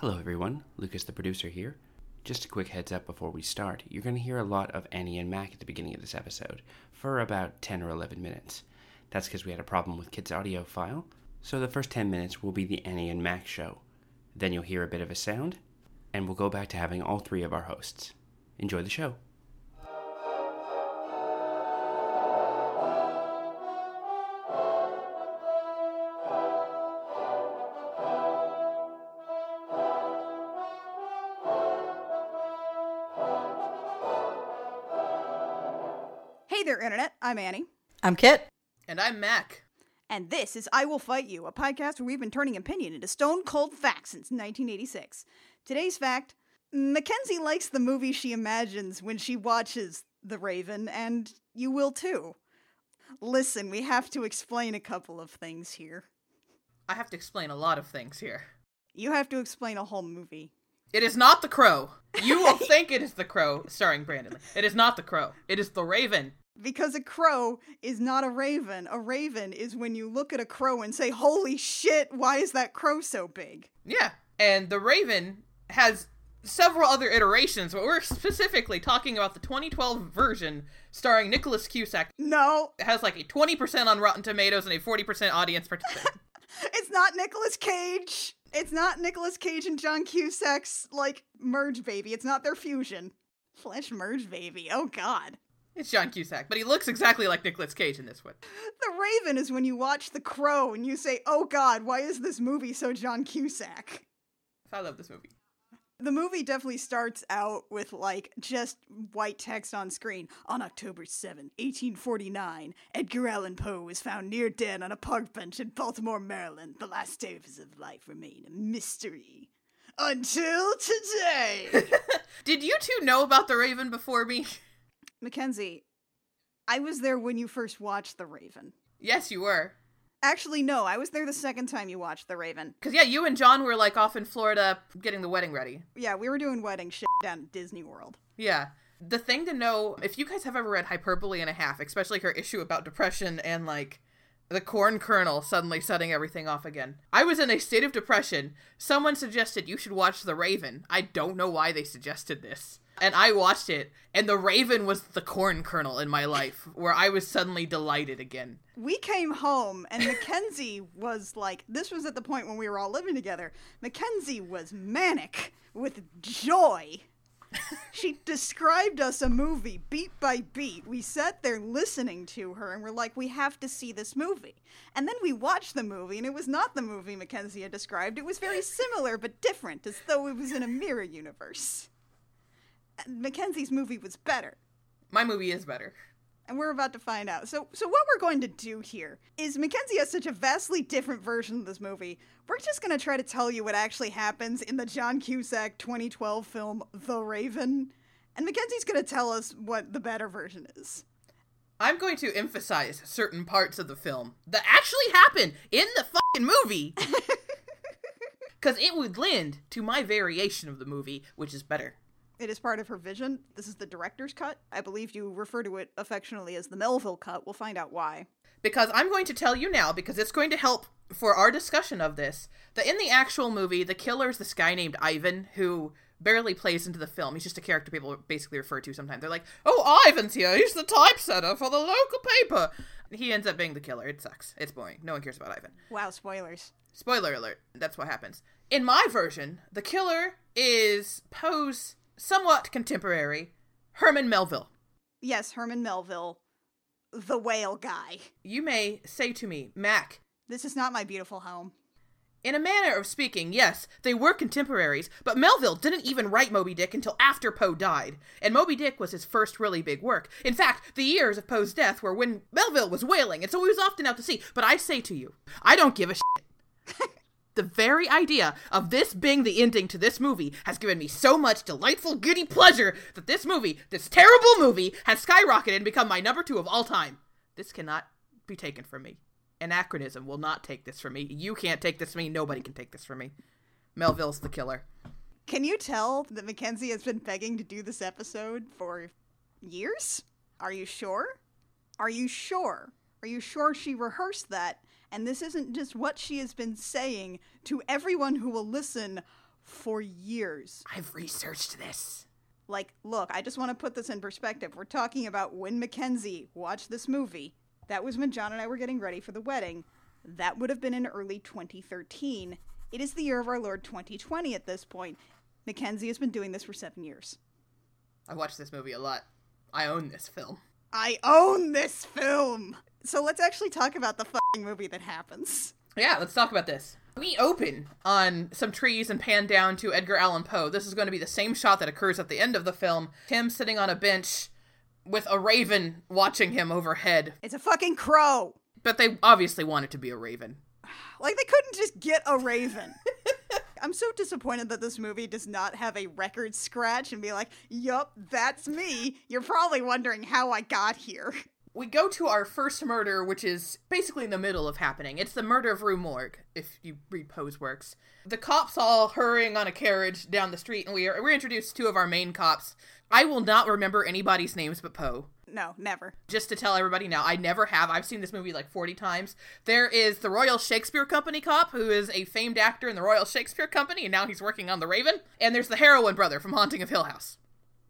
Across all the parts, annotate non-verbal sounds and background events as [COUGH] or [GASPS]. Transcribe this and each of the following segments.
Hello, everyone. Lucas, the producer, here. Just a quick heads up before we start. You're going to hear a lot of Annie and Mac at the beginning of this episode, for about 10 or 11 minutes. That's because we had a problem with Kit's audio file, so the first 10 minutes will be the Annie and Mac show. Then you'll hear a bit of a sound, and we'll go back to having all three of our hosts. Enjoy the show. I'm Annie. I'm Kit. And I'm Mac. And this is I Will Fight You, a podcast where we've been turning opinion into stone cold facts since 1986. Today's fact Mackenzie likes the movie she imagines when she watches The Raven, and you will too. Listen, we have to explain a couple of things here. I have to explain a lot of things here. You have to explain a whole movie. It is not The Crow. You will [LAUGHS] think it is The Crow, starring Brandon. It is not The Crow. It is The Raven. Because a crow is not a raven. A raven is when you look at a crow and say, Holy shit, why is that crow so big? Yeah. And The Raven has several other iterations, but we're specifically talking about the 2012 version starring Nicholas Cusack. No, It has like a 20% on Rotten Tomatoes and a 40% audience participation. [LAUGHS] it's not Nicolas Cage. It's not Nicolas Cage and John Cusack's like merge baby. It's not their fusion. Flesh merge baby. Oh god. It's John Cusack, but he looks exactly like Nicolas Cage in this one. The Raven is when you watch The Crow and you say, "Oh god, why is this movie so John Cusack?" I love this movie. The movie definitely starts out with like just white text on screen. On October 7, 1849, Edgar Allan Poe was found near dead on a park bench in Baltimore, Maryland. The last days of his life remain a mystery. Until today. [LAUGHS] Did you two know about The Raven before me? [LAUGHS] Mackenzie, I was there when you first watched The Raven. yes, you were. Actually, no, I was there the second time you watched The Raven. Because, yeah, you and John were like off in Florida getting the wedding ready. Yeah, we were doing wedding shit down at Disney World. Yeah. The thing to know, if you guys have ever read Hyperbole and a Half, especially her issue about depression and like the corn kernel suddenly setting everything off again. I was in a state of depression. Someone suggested you should watch The Raven. I don't know why they suggested this. And I watched it, and The Raven was the corn kernel in my life, where I was suddenly delighted again. We came home and Mackenzie [LAUGHS] was like, this was at the point when we were all living together. Mackenzie was manic with joy. [LAUGHS] she described us a movie beat by beat. We sat there listening to her and we're like, we have to see this movie. And then we watched the movie and it was not the movie Mackenzie had described. It was very similar but different, as though it was in a mirror universe. Mackenzie's movie was better My movie is better. and we're about to find out. So, so what we're going to do here is Mackenzie has such a vastly different version of this movie. We're just going to try to tell you what actually happens in the John Cusack 2012 film The Raven, and Mackenzie's going to tell us what the better version is. I'm going to emphasize certain parts of the film that actually happen in the fucking movie. [LAUGHS] Because it would lend to my variation of the movie, which is better. It is part of her vision. This is the director's cut. I believe you refer to it affectionately as the Melville cut. We'll find out why. Because I'm going to tell you now, because it's going to help for our discussion of this, that in the actual movie, the killer is this guy named Ivan who barely plays into the film. He's just a character people basically refer to sometimes. They're like, oh, Ivan's here. He's the typesetter for the local paper. He ends up being the killer. It sucks. It's boring. No one cares about Ivan. Wow, spoilers. Spoiler alert. That's what happens. In my version, the killer is Poe's somewhat contemporary, Herman Melville. Yes, Herman Melville, the whale guy. You may say to me, Mac, This is not my beautiful home. in a manner of speaking, yes, they were contemporaries, but Melville didn't even write Moby Dick until after Poe died, and Moby Dick was his first really big work. In fact, the years of Poe's death were when Melville was whaling, and so he was often out to sea. But I say to you, I don't give a shit. [LAUGHS] the very idea of this being the ending to this movie has given me so much delightful, giddy pleasure that this movie, this terrible movie, has skyrocketed and become my number two of all time. This cannot be taken from me. Anachronism will not take this from me. You can't take this from me. Nobody can take this from me. Melville's the killer. Can you tell that Mackenzie has been begging to do this episode for years? Are you sure? Are you sure? Are you sure she rehearsed that? And this isn't just what she has been saying to everyone who will listen for years. I've researched this. Like, look, I just want to put this in perspective. We're talking about when Mackenzie watched this movie. That was when John and I were getting ready for the wedding. That would have been in early 2013. It is the year of our Lord 2020 at this point. Mackenzie has been doing this for seven years. I watched this movie a lot. I own this film. I own this film! So let's actually talk about the fucking movie that happens. Yeah, let's talk about this. We open on some trees and pan down to Edgar Allan Poe. This is going to be the same shot that occurs at the end of the film. Him sitting on a bench with a raven watching him overhead. It's a fucking crow! But they obviously want it to be a raven. [SIGHS] Like, they couldn't just get a raven. [LAUGHS] I'm so disappointed that this movie does not have a record scratch and be like, yup, that's me. You're probably wondering how I got here. [LAUGHS] We go to our first murder, which is basically in the middle of happening. It's the murder of Rue Morgue, if you read Poe's works. The cops all hurrying on a carriage down the street, and we are we're introduced to two of our main cops. I will not remember anybody's names but Poe. No, never. Just to tell everybody now, I never have. I've seen this movie like 40 times. There is the Royal Shakespeare Company cop, who is a famed actor in the Royal Shakespeare Company, and now he's working on The Raven. And there's the heroin brother from Haunting of Hill House.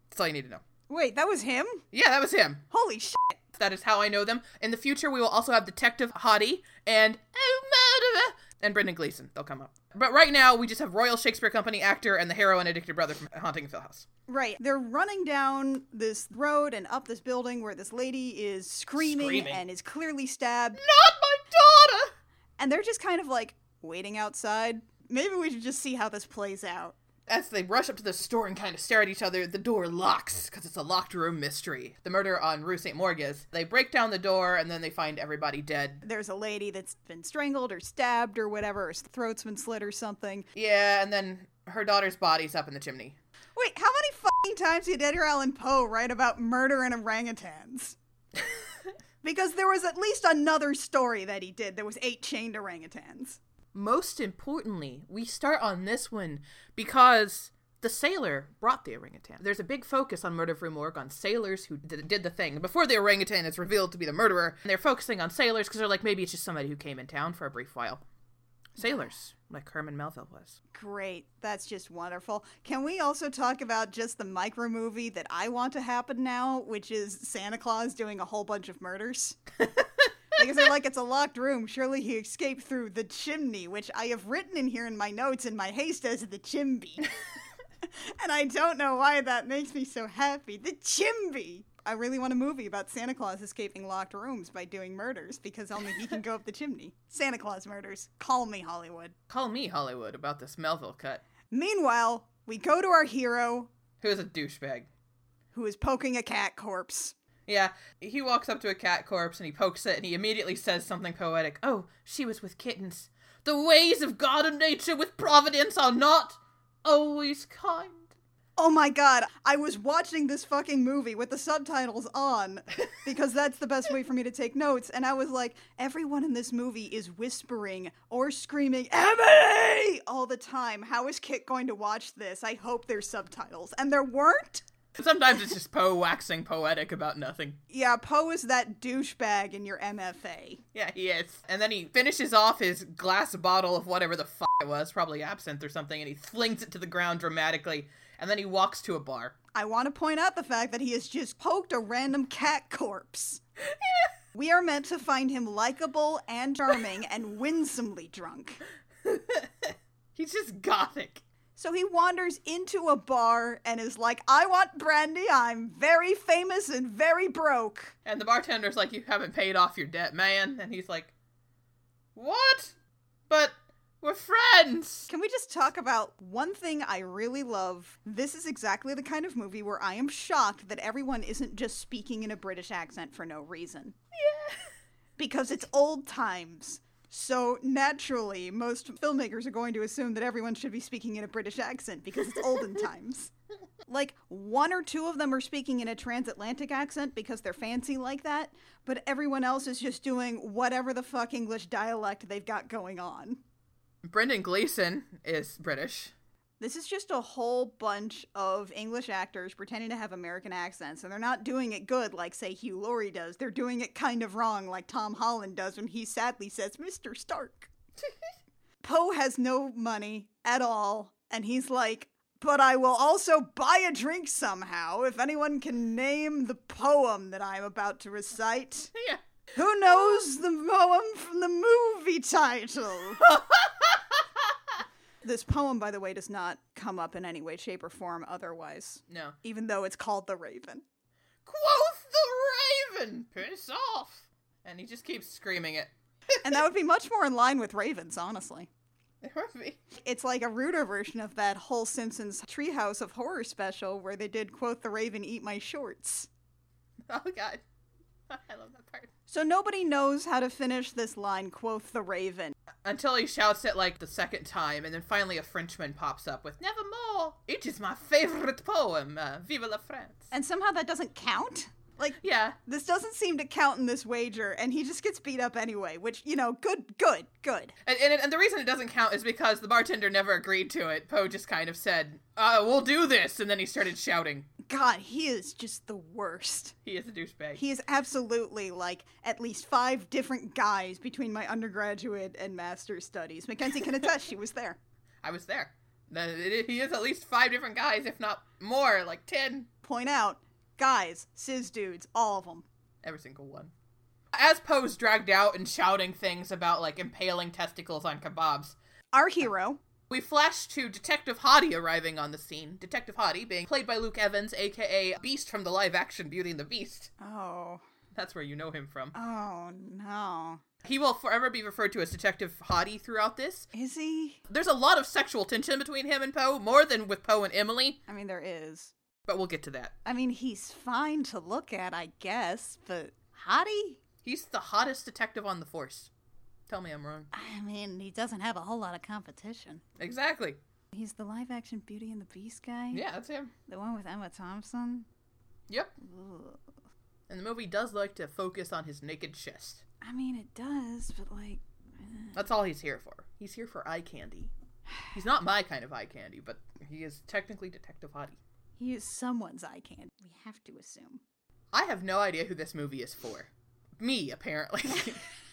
That's all you need to know. Wait, that was him? Yeah, that was him. Holy shit. That is how I know them. In the future, we will also have Detective Hottie and oh, murderer, and Brendan Gleeson. They'll come up. But right now, we just have Royal Shakespeare Company actor and the heroin addicted brother from Haunting of Hill House. Right. They're running down this road and up this building where this lady is screaming, Screaming. and is clearly stabbed. Not my daughter! And they're just kind of like waiting outside. Maybe we should just see how this plays out. As they rush up to the store and kind of stare at each other, the door locks because it's a locked room mystery. The murder on Rue St. Morgues. They break down the door and then they find everybody dead. There's a lady that's been strangled or stabbed or whatever, her throat's been slit or something. Yeah, and then her daughter's body's up in the chimney. Wait, how many fucking times did Edgar Allan Poe write about murder and orangutans? [LAUGHS] because there was at least another story that he did. There was eight chained orangutans. Most importantly, we start on this one because the sailor brought the orangutan. There's a big focus on Murder of Rue Morgue on sailors who did, did the thing. Before the orangutan is revealed to be the murderer, and they're focusing on sailors because they're like, maybe it's just somebody who came in town for a brief while. Sailors, like Herman Melville was. Great. That's just wonderful. Can we also talk about just the micro movie that I want to happen now, which is Santa Claus doing a whole bunch of murders? [LAUGHS] because they're like, it's a locked room. Surely he escaped through the chimney, which I have written in here in my notes in my haste as the chimney. [LAUGHS] and I don't know why that makes me so happy. The chimney! I really want a movie about Santa Claus escaping locked rooms by doing murders because only he can go up the chimney. Santa Claus murders. Call me Hollywood. Call me Hollywood about this Melville cut. Meanwhile, we go to our hero Who is a douchebag. who is poking a cat corpse. Yeah, he walks up to a cat corpse and he pokes it and he immediately says something poetic. Oh, she was with kittens. The ways of God and nature with providence are not always kind. Oh my god, I was watching this fucking movie with the subtitles on [LAUGHS] because that's the best way for me to take notes. And I was like, everyone in this movie is whispering or screaming, Emily! all the time. How is Kit going to watch this? I hope there's subtitles. And there weren't? Sometimes it's just Poe waxing poetic about nothing. Yeah, Poe is that douchebag in your MFA. Yeah, he is. And then he finishes off his glass bottle of whatever the fuck it was, probably absinthe or something, and he flings it to the ground dramatically. And then he walks to a bar. I want to point out the fact that he has just poked a random cat corpse. [LAUGHS] we are meant to find him likable and charming and winsomely drunk. [LAUGHS] He's just gothic. So he wanders into a bar and is like, I want brandy. I'm very famous and very broke. And the bartender's like, You haven't paid off your debt, man. And he's like, What? But we're friends. Can we just talk about one thing I really love? This is exactly the kind of movie where I am shocked that everyone isn't just speaking in a British accent for no reason. Yeah. Because it's old times. So naturally, most filmmakers are going to assume that everyone should be speaking in a British accent because it's olden [LAUGHS] times. Like, one or two of them are speaking in a transatlantic accent because they're fancy like that, but everyone else is just doing whatever the fuck English dialect they've got going on. Brendan Gleeson is British. This is just a whole bunch of English actors pretending to have American accents, and they're not doing it good like, say, Hugh Laurie does. They're doing it kind of wrong like Tom Holland does when he sadly says, Mr. Stark. [LAUGHS] Poe has no money at all, And he's like, but I will also buy a drink somehow if anyone can name the poem that I'm about to recite. [LAUGHS] Yeah. Who knows the poem from the movie title? [LAUGHS] this poem, by the way, does not come up in any way, shape, or form otherwise, No. even though it's called The Raven. Quoth the raven, piss off. And he just keeps screaming it. [LAUGHS] And that would be much more in line with ravens, honestly. It would be. It's like a ruder version of that whole Simpsons Treehouse of Horror special where they did, quote, The Raven, eat my shorts. Oh god. [LAUGHS] I love that part. So nobody knows how to finish this line, quoth the Raven. Until he shouts it like the second time, and then finally a Frenchman pops up with Nevermore! It is my favorite poem. Uh, Vive la France. And somehow that doesn't count? Like, yeah, this doesn't seem to count in this wager, and he just gets beat up anyway, which, you know, good, good, good. and, and, and the reason it doesn't count is because the bartender never agreed to it. Poe just kind of said, uh, we'll do this, and then he started shouting. God, he is just the worst. He is a douchebag. He is absolutely like at least five different guys between my undergraduate and master's studies. Mackenzie can attest, she was there. [LAUGHS] I was there. He is at least five different guys, if not more, like ten. Point out, guys, cis dudes, all of them. Every single one. As Poe's dragged out and shouting things about like impaling testicles on kebabs, Our hero, we flash to Detective Hottie arriving on the scene. Detective Hottie being played by Luke Evans, aka Beast from the live action Beauty and the Beast. oh, That's where you know him from. oh no. He will forever be referred to as Detective Hottie throughout this. Is he? There's a lot of sexual tension between him and Poe, more than with Poe and Emily, I mean, there is. but we'll get to that. I mean, he's fine to look at, I guess, but Hottie? He's the hottest detective on the force. Tell me I'm wrong. I mean, he doesn't have a whole lot of competition. Exactly. He's the live action Beauty and the Beast guy? Yeah, that's him. The one with Emma Thompson? Yep. Ugh. And the movie does like to focus on his naked chest. I mean, it does, but like. Eh. That's all he's here for. He's here for eye candy. He's not my kind of eye candy, but he is technically Detective Hottie. He is someone's eye candy. We have to assume. I have no idea who this movie is for. Me, apparently. [LAUGHS] [LAUGHS]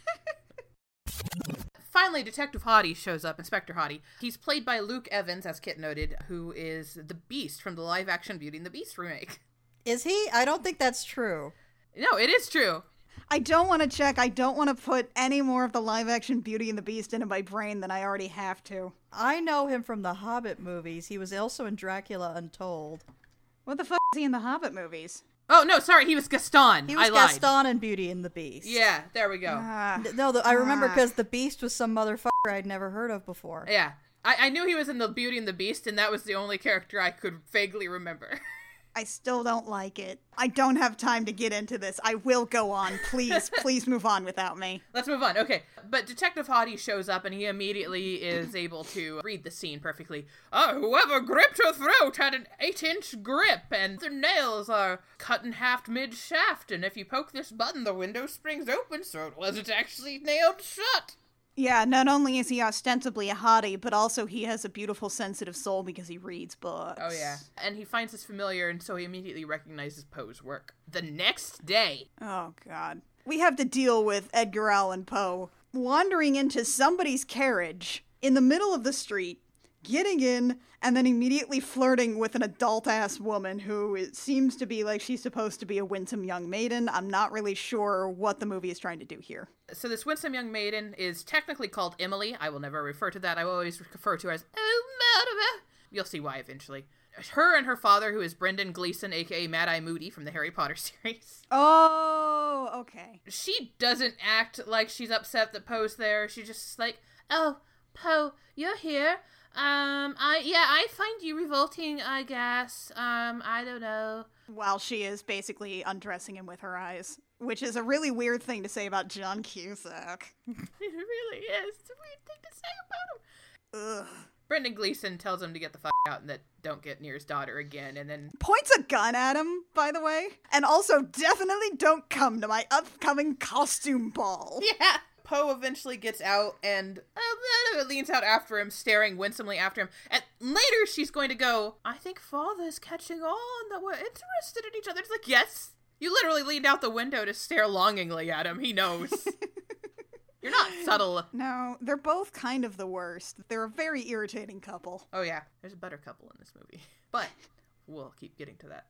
Finally, Detective Hottie shows up, Inspector Hottie. He's played by Luke Evans, as Kit noted, who is the Beast from the live action Beauty and the Beast remake. Is he? I don't think that's true. No, it is true. I don't want to check. I don't want to put any more of the live action Beauty and the Beast into my brain than I already have to. I know him from the Hobbit movies. He was also in Dracula Untold. What the fuck is he in the Hobbit movies? Oh, no, sorry, he was Gaston. He was I lied. Gaston in Beauty and the Beast. Yeah, there we go. Ah, No, the, I remember Ah. because the Beast was some motherfucker I'd never heard of before. Yeah. I, I knew he was in the Beauty and the Beast, and that was the only character I could vaguely remember. [LAUGHS] I still don't like it. I don't have time to get into this. I will go on. Please, [LAUGHS] please move on without me. Let's move on. Okay. But Detective Hottie shows up and he immediately is able to read the scene perfectly. Oh, whoever gripped her throat had an eight inch grip and the nails are cut in half mid shaft. And if you poke this button, the window springs open so it wasn't actually nailed shut. Yeah, not only is he ostensibly a hottie, but also he has a beautiful, sensitive soul because he reads books. Oh, yeah. And he finds this familiar and so he immediately recognizes Poe's work. The next day. Oh, God. We have to deal with Edgar Allan Poe wandering into somebody's carriage in the middle of the street, getting in, and then immediately flirting with an adult ass woman who it seems to be like she's supposed to be a winsome young maiden. I'm not really sure what the movie is trying to do here. So this winsome young maiden is technically called Emily. I will never refer to that. I will always refer to her as Oh. You'll see why eventually. Her and her father, who is Brendan Gleeson, aka Mad Eye Moody from the Harry Potter [LAUGHS] series. Oh, okay. She doesn't act like she's upset that Poe's there. She's just like, "Oh, Poe, you're here. Um, I yeah, I find you revolting. I guess. Um, I don't know. While she is basically undressing him with her eyes, which is a really weird thing to say about John Cusack. [LAUGHS] [LAUGHS] it really is. It's a weird thing to say about him." Ugh. Brendan Gleeson tells him to get the fuck out and that don't get near his daughter again, and then points a gun at him, by the way. And also, definitely don't come to my upcoming costume ball. [LAUGHS] Yeah. Poe eventually gets out and uh, leans out after him, staring winsomely after him. And later she's going to go, I think father's catching on that we're interested in each other. It's like, yes. You literally leaned out the window to stare longingly at him. He knows. [LAUGHS] You're not subtle. No, they're both kind of the worst. They're a very irritating couple. Oh yeah, there's a better couple in this movie, but we'll keep getting to that.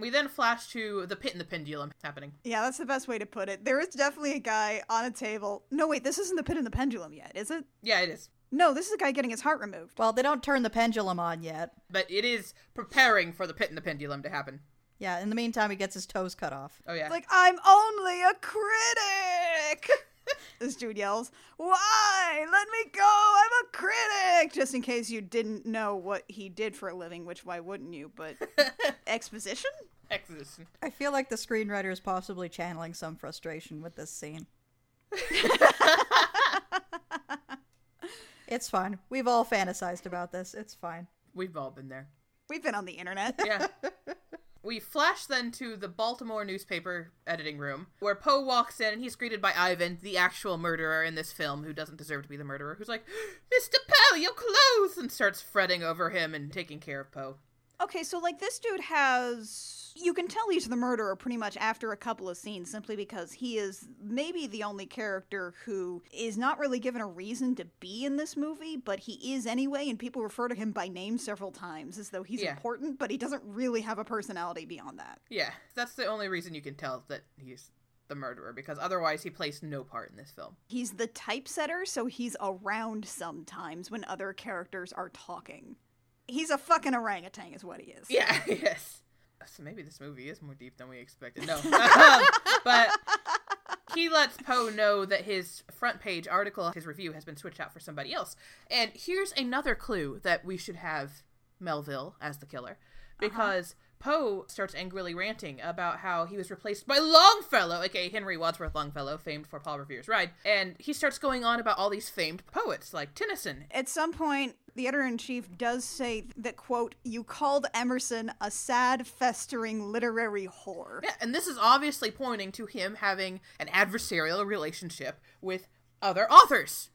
We then flash to the pit and the pendulum happening. Yeah, that's the best way to put it. There is definitely a guy on a table. No, wait, this isn't the pit and the pendulum yet, is it? Yeah, it is, No, this is a guy getting his heart removed. Well, they don't turn the pendulum on yet. but it is preparing for the pit and the pendulum to happen. Yeah, in the meantime, he gets his toes cut off. Oh yeah, Like, I'm only a critic! [LAUGHS] this dude yells, Why? Let me go! I'm a critic! Just in case you didn't know what he did for a living, which why wouldn't you? But [LAUGHS] exposition? exposition. I feel like the screenwriter is possibly channeling some frustration with this scene. [LAUGHS] it's fine. We've all fantasized about this. It's fine. We've all been there. We've been on the internet. Yeah. We flash then to the Baltimore newspaper editing room, where Poe walks in and he's greeted by Ivan, the actual murderer in this film, who doesn't deserve to be the murderer, who's like, Mr. Poe, your clothes! and starts fretting over him and taking care of Poe. Okay, so like this dude has. You can tell he's the murderer pretty much after a couple of scenes simply because he is maybe the only character who is not really given a reason to be in this movie, but he is anyway, and people refer to him by name several times as though he's Yeah. important, but he doesn't really have a personality beyond that. Yeah, that's the only reason you can tell that he's the murderer, because otherwise he plays no part in this film. He's the typesetter, so he's around sometimes when other characters are talking. He's a fucking orangutan, is what he is. Yeah, [LAUGHS] yes. So maybe this movie is more deep than we expected. No. [LAUGHS] [LAUGHS] Um, but he lets Poe know that his front page article, his review, has been switched out for somebody else. And here's another clue that we should have Melville as the killer. Because Poe starts angrily ranting about how he was replaced by Longfellow, aka Henry Wadsworth Longfellow, famed for Paul Revere's Ride. And he starts going on about all these famed poets like Tennyson At some point, the editor in chief does say that, quote, you called Emerson a sad, festering literary whore. Yeah, and this is obviously pointing to him having an adversarial relationship with other authors.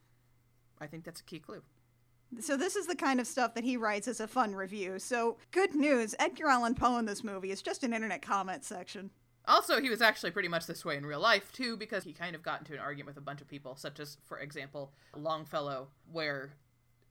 I think that's a key clue. So, this is the kind of stuff that he writes as a fun review. So, good news Edgar Allan Poe in this movie is just an internet comment section. Also, he was actually pretty much this way in real life, too, because he kind of got into an argument with a bunch of people, such as, for example, Longfellow, where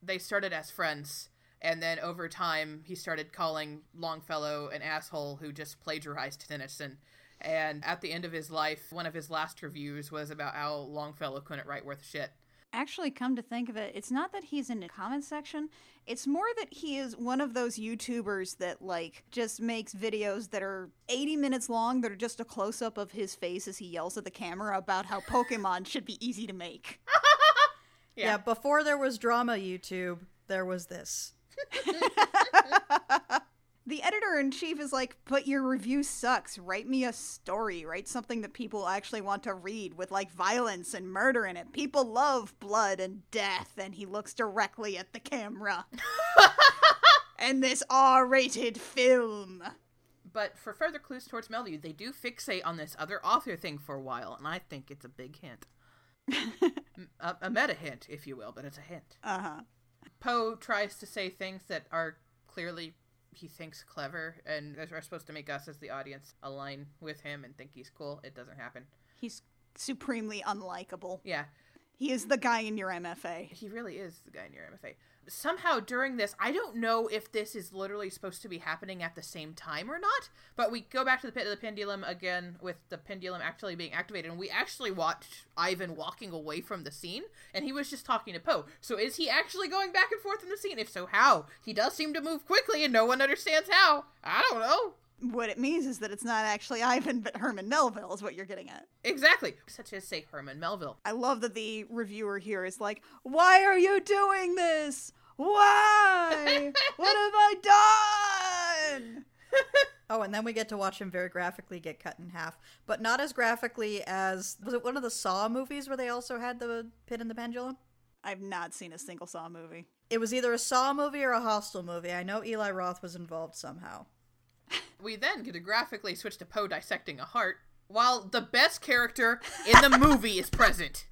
they started as friends, and then over time, he started calling Longfellow an asshole who just plagiarized Tennyson. And at the end of his life, one of his last reviews was about how Longfellow couldn't write worth shit. Actually, come to think of it, it's not that he's in the comment section. It's more that he is one of those YouTubers that, like, just makes videos that are 80 minutes long that are just a close up of his face as he yells at the camera about how Pokemon should be easy to make. [LAUGHS] Yeah. Yeah. before there was drama YouTube, there was this. [LAUGHS] The editor in chief is like, but your review sucks. Write me a story. Write something that people actually want to read with like violence and murder in it. People love blood and death. And he looks directly at the camera. [LAUGHS] and this R rated film. But for further clues towards Melville, they do fixate on this other author thing for a while, and I think it's a big hint. [LAUGHS] A, a meta hint, if you will, but it's a hint. Uh huh. Poe tries to say things that are clearly he thinks clever and are supposed to make us as the audience align with him and think he's cool. It doesn't happen. He's supremely unlikable. Yeah, He is the guy in your MFA. he really is the guy in your MFA. Somehow during this, I don't know if this is literally supposed to be happening at the same time or not, but we go back to the pit of the pendulum again with the pendulum actually being activated, and we actually watched Ivan walking away from the scene, and he was just talking to Poe. So is he actually going back and forth in the scene? If so, how? He does seem to move quickly, and no one understands how. I don't know. What it means is that it's not actually [LAUGHS] Ivan, but Herman Melville, is what you're getting at. Exactly. Such as, say, Herman Melville. I love that the reviewer here is like, Why are you doing this? Why? [LAUGHS] what have I done? [LAUGHS] Oh, and then we get to watch him very graphically get cut in half, but not as graphically as was it one of the Saw movies where they also had the pit and the pendulum? I've not seen a single Saw movie. It was either a Saw movie or a Hostel movie. I know Eli Roth was involved somehow. [LAUGHS] We then get to graphically switch to Poe dissecting a heart, while the best character in the movie is present.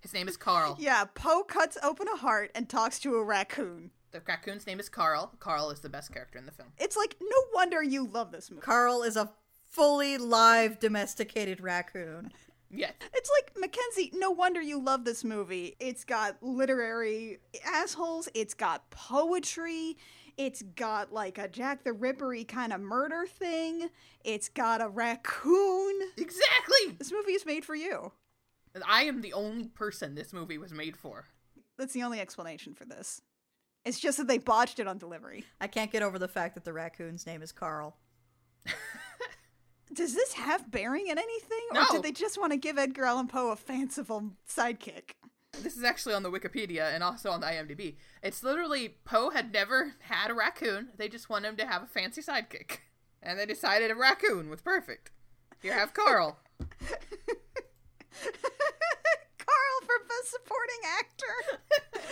His name is Carl. Yeah, Poe cuts open a heart and talks to a raccoon. The raccoon's name is Carl. Carl is the best character in the film. It's like, no wonder you love this movie. Carl is a fully live domesticated raccoon. Yes. It's like Mackenzie, no wonder you love this movie. It's got literary assholes, it's got poetry, it's got like a Jack the Rippery kind of murder thing, it's got a raccoon. Exactly. This movie is made for you. I am the only person this movie was made for. That's the only explanation for this. It's just that they botched it on delivery. I can't get over the fact that the raccoon's name is Carl. Does this have bearing in anything? Or No. did they just want to give Edgar Allan Poe a fanciful sidekick? This is actually on the Wikipedia and also on the IMDb. It's literally Poe had never had a raccoon. They just wanted him to have a fancy sidekick. And they decided a raccoon was perfect. Here, have Carl. [LAUGHS] Carl for Best Supporting Actor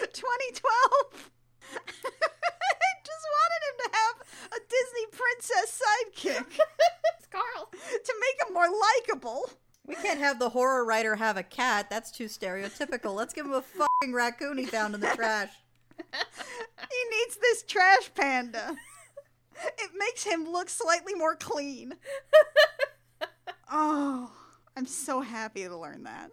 [LAUGHS] 2012. [LAUGHS] Just wanted him to have a Disney princess sidekick it's Carl. to make him more likable. We can't have the horror writer have a cat. That's too stereotypical. Let's give him a fucking raccoon he found in the trash. [LAUGHS] He needs this trash panda. It makes him look slightly more clean. [LAUGHS] Oh, I'm so happy to learn that.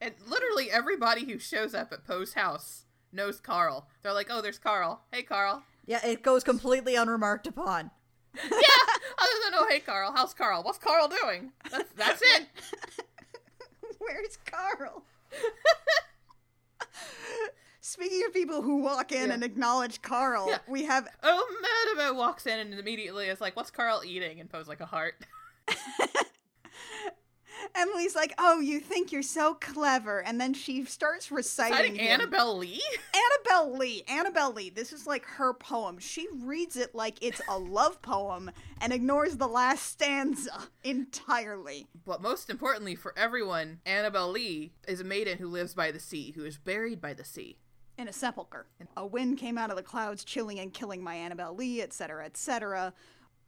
And literally everybody who shows up at Poe's house knows Carl. They're like, oh, there's Carl. Hey, Carl. Yeah, it goes completely unremarked upon. [LAUGHS] yeah. Other than, oh, hey, Carl. How's Carl? What's Carl doing? That's, that's it. [LAUGHS] Where's Carl? Speaking of people who walk in Yeah. and acknowledge Carl, Yeah. we have Oh, Madame walks in and immediately is like, what's Carl eating? And Poe's like, a heart. [LAUGHS] Emily's like, "Oh, you think you're so clever," and then she starts reciting Citing him. Annabel Lee? Annabel Lee. Annabel Lee. This is like her poem. She reads it like it's a love poem and ignores the last stanza entirely. But most importantly for everyone, Annabel Lee is a maiden who lives by the sea, who is buried by the sea. in a sepulcher. A wind came out of the clouds, chilling and killing my Annabel Lee, etc., etc.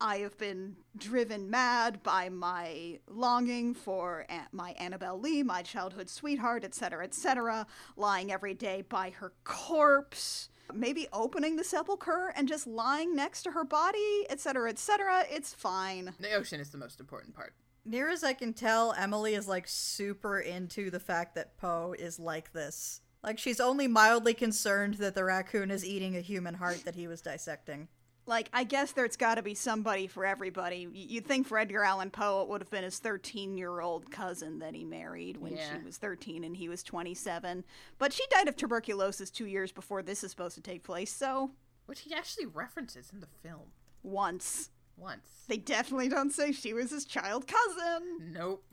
I have been driven mad by my longing for a- my Annabel Lee, my childhood sweetheart, etc., etc., lying every day by her corpse. Maybe opening the sepulcher and just lying next to her body, etc., etc. It's fine. The ocean is the most important part. Near as I can tell, Emily is like super into the fact that Poe is like this. Like she's only mildly concerned that the raccoon is eating a human heart that he was dissecting. Like, I guess there's got to be somebody for everybody. You'd think for Edgar Allan Poe, it would have been his 13 year old cousin that he married when Yeah. she was 13 and he was 27. But she died of tuberculosis two years before this is supposed to take place, so Which he actually references in the film once. once. They definitely don't say she was his child cousin. Nope.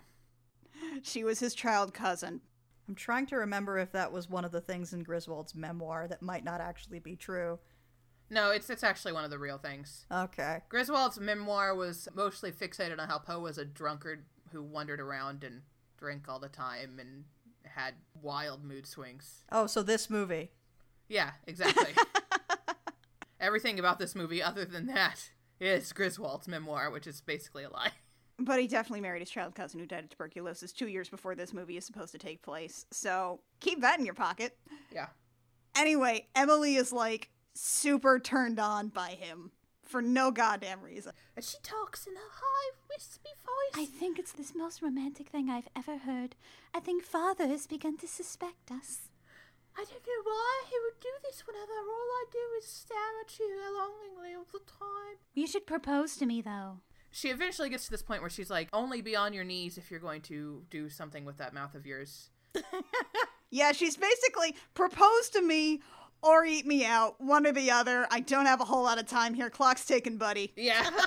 She was his child cousin. I'm trying to remember if that was one of the things in Griswold's memoir that might not actually be true. No, it's it's actually one of the real things. Okay. Griswold's memoir was mostly fixated on how Poe was a drunkard who wandered around and drank all the time and had wild mood swings. Oh, so this movie. Yeah, exactly. [LAUGHS] Everything about this movie, other than that, is Griswold's memoir, which is basically a lie. But he definitely married his child cousin who died of tuberculosis two years before this movie is supposed to take place. So keep that in your pocket. Yeah. Anyway, Emily is like super turned on by him for no goddamn reason. And she talks in a high, wispy voice. I think it's the most romantic thing I've ever heard. I think Father has begun to suspect us. I don't know why he would do this whenever all I do is stare at you longingly all the time. You should propose to me, though. She eventually gets to this point where she's like, only be on your knees if you're going to do something with that mouth of yours. [LAUGHS] Yeah, she's basically propose to me or eat me out, one or the other. I don't have a whole lot of time here. Clock's ticking, buddy. Yeah. [LAUGHS]